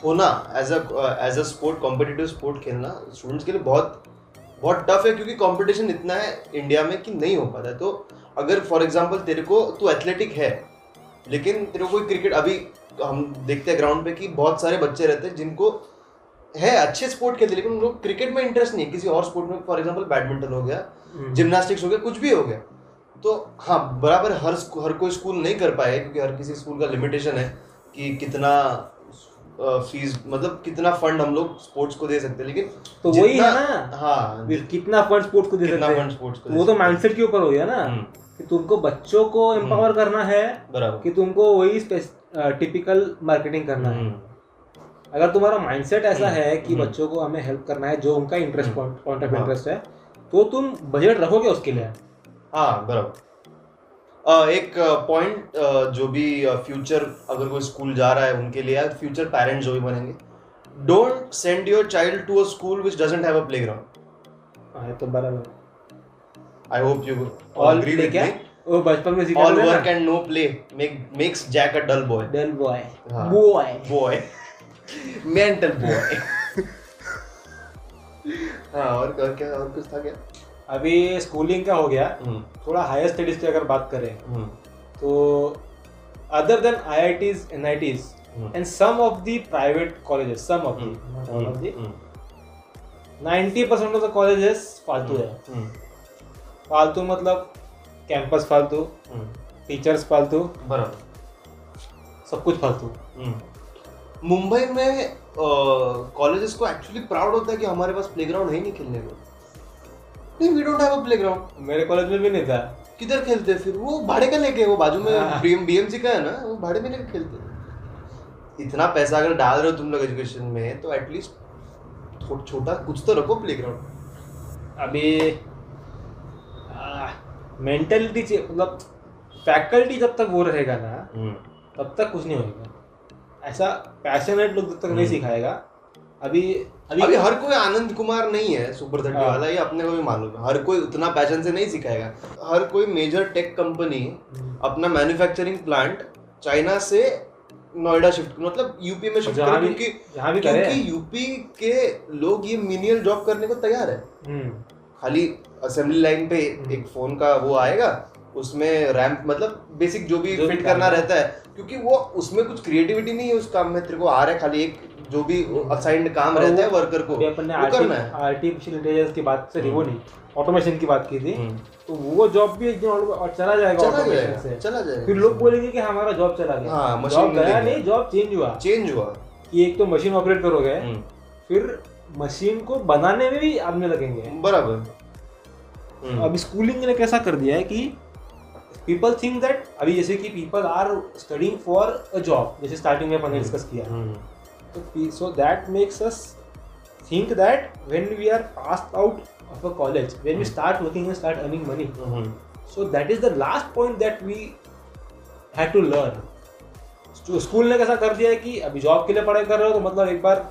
होना as a as a sport competitive sport खेलना स्टूडेंट्स के लिए बहुत बहुत टफ है क्योंकि कंपटीशन इतना है इंडिया में कि नहीं हो पाता। है तो अगर फॉर एग्जांपल तेरे को तू एथलेटिक है लेकिन तेरे को कोई क्रिकेट अभी हम देखते हैं ग्राउंड पे कि बहुत सारे बच्चे रहते हैं जिनको है अच्छे स्पोर्ट खेलते लेकिन उन लोग क्रिकेट में इंटरेस्ट नहीं है। किसी और स्पोर्ट में फॉर एग्ज़ाम्पल बैडमिंटन हो गया हम्म। जिम्नास्टिक्स हो गया कुछ भी हो गया। तो हाँ बराबर हर हर कोई स्कूल नहीं कर पाएगा क्योंकि हर किसी स्कूल का लिमिटेशन है कि कितना फ़ीस मतलब कितना फंड हम लोग स्पोर्ट्स को दे सकते हैं। लेकिन तो वही है ना। हाँ। कितना फंड स्पोर्ट्स को दे सकते हैं। स्पोर्ट्स को वो तो माइंडसेट के ऊपर हो गया ना हम्म। कि तुमको बच्चों को एम्पावर करना है बराबर। कि तुमको वही टिपिकल मार्केटिंग करना है। हम्म, अगर तुम्हारा माइंडसेट ऐसा हम्म, है कि हम्म। बच्चों को हमें हेल्प करना है जो उनका interest hmm, point of. Interest है तो तुम बजट रखोगे उसके लिए? हाँ बराबर। एक पॉइंट जो भी फ्यूचर अगर कोई स्कूल जा रहा है उनके लिए फ्यूचर पेरेंट्स जो भी बनेंगे don't send your child to a school which doesn't have play ground तो बराबर। I hope you all agree with बचपन में नो? प्ले मेक हाँ और और क्या और कुछ था क्या? अभी स्कूलिंग का हो गया। हम्म। थोड़ा हायर स्टडीज़ की अगर बात करें हम्म। तो other than IITs NITs. And some of the private colleges some of the ninety percent of the colleges फालतू है। हम्म। फालतू मतलब कैंपस फालतू टीचर्स फालतू बराबर। सब कुछ फालतू। मुंबई में कॉलेजेस को एक्चुअली प्राउड होता है कि हमारे पास प्लेग्राउंड है नहीं खेलने को नहीं we don't have a playground मेरे कॉलेज में भी नहीं था। किधर खेलते फिर? वो भाड़े का लेके वो बाजू में हाँ। बीएमसी का है ना वो भाड़े में लेके खेलते इतना पैसा अगर डाल रहे हो तुम लोग एजुकेशन में तो एटलीस्ट थोड़ा छोटा कुछ तो रखो प्ले ग्राउंड अभी मेंटेलिटी मतलब फैकल्टी जब तक वो रहेगा ना तब तक कुछ नहीं होगा ऐसा पैशनेट लोग जब तक नहीं सिखाएगा अभी अभी, अभी हर कोई आनंद कुमार नहीं है सुपर थर्टी हाँ। वाला ये अपने को भी मालूम है हर कोई उतना पैशन से नहीं सिखाएगा हर कोई मेजर टेक कंपनी अपना मैन्युफैक्चरिंग प्लांट चाइना से नोएडा शिफ्ट मतलब यूपी में शिफ्ट भी- क्योंकि जहाँ भी करे। क्योंकि यूपी के लोग ये मिनियल जॉब करने को तैयार है हम्म, खाली असेंबली लाइन पे हम्म। एक फ़ोन का वो आएगा उसमें रैम्प मतलब बेसिक जो भी जो फिट करना रहता है क्योंकि वो उसमें कुछ क्रिएटिविटी नहीं है उस काम में तेरे को आ रहा है खाली एक जो भी असाइंड काम रहता है वर्कर को। अपन ने है। आर्टिफिशियल इंटेलिजेंस की बात से वो नहीं ऑटोमेशन की बात की थी। हम्म। तो वो जॉब भी एक दिन और चला जाएगा चला जाएगा से। चला जाएगा। फिर लोग बोलेंगे कि हमारा जॉब चला गया। हाँ, मशीन जॉब गया नहीं जॉब चेंज हुआ। चेंज हुआ। कि एक तो मशीन ऑपरेट करोगे हम्म, फिर मशीन को बनाने में भी आदमी लगेंगे। बराबर। अब स्कूलिंग ने कैसा कर दिया है कि पीपल थिंक दैट अभी जैसे कि people are studying for a job जैसे स्टार्टिंग में अपन ने हम्म। डिस्कस किया। So that makes us think that when we are pass out of a college when we start working and start earning money so that is the last point that we have to learn school ने कैसा कर दिया है कि अभी job के लिए पढ़ाई कर रहे हो तो मतलब एक बार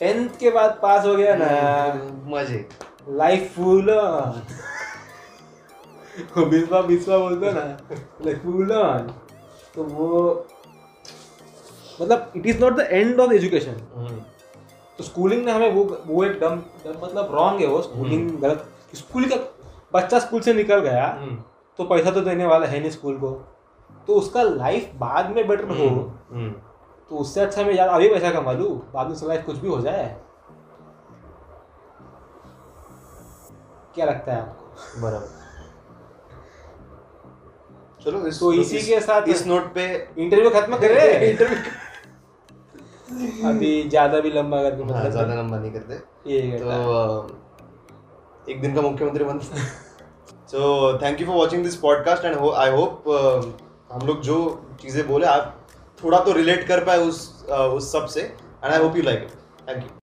टेंथ के बाद पास हो गया ना। हम्म। मज़े। लाइफ फुल बिस्वा बिस्वा बोलते ना लाइफ फुल तो वो मतलब it is not the end of education तो स्कूलिंग ने हमें वो वो एक डम डम- मतलब रॉन्ग है वो स्कूलिंग गलत। स्कूल का बच्चा स्कूल से निकल गया हम्म, तो पैसा तो देने वाला है नहीं स्कूल को। तो उसका लाइफ बाद में बेटर हो। हम्म, तो उससे अच्छा मैं यार अभी पैसा कमा लूँ बाद में लाइफ कुछ भी हो जाए। क्या लगता है आपको? बराबर। चलो इस तो इसी के साथ- इस नोट पे इंटरव्यू खत्म करे इंटरव्यू अभी ज़्यादा भी लंबा करके हाँ मतलब ज़्यादा लंबा नहीं करते। ये तो एक दिन का मुख्यमंत्री बन। So thank you for watching this podcast and I hope हम लोग जो चीज़ें बोले आप थोड़ा तो रिलेट कर पाए उस उस सबसे। And I hope you like it thank you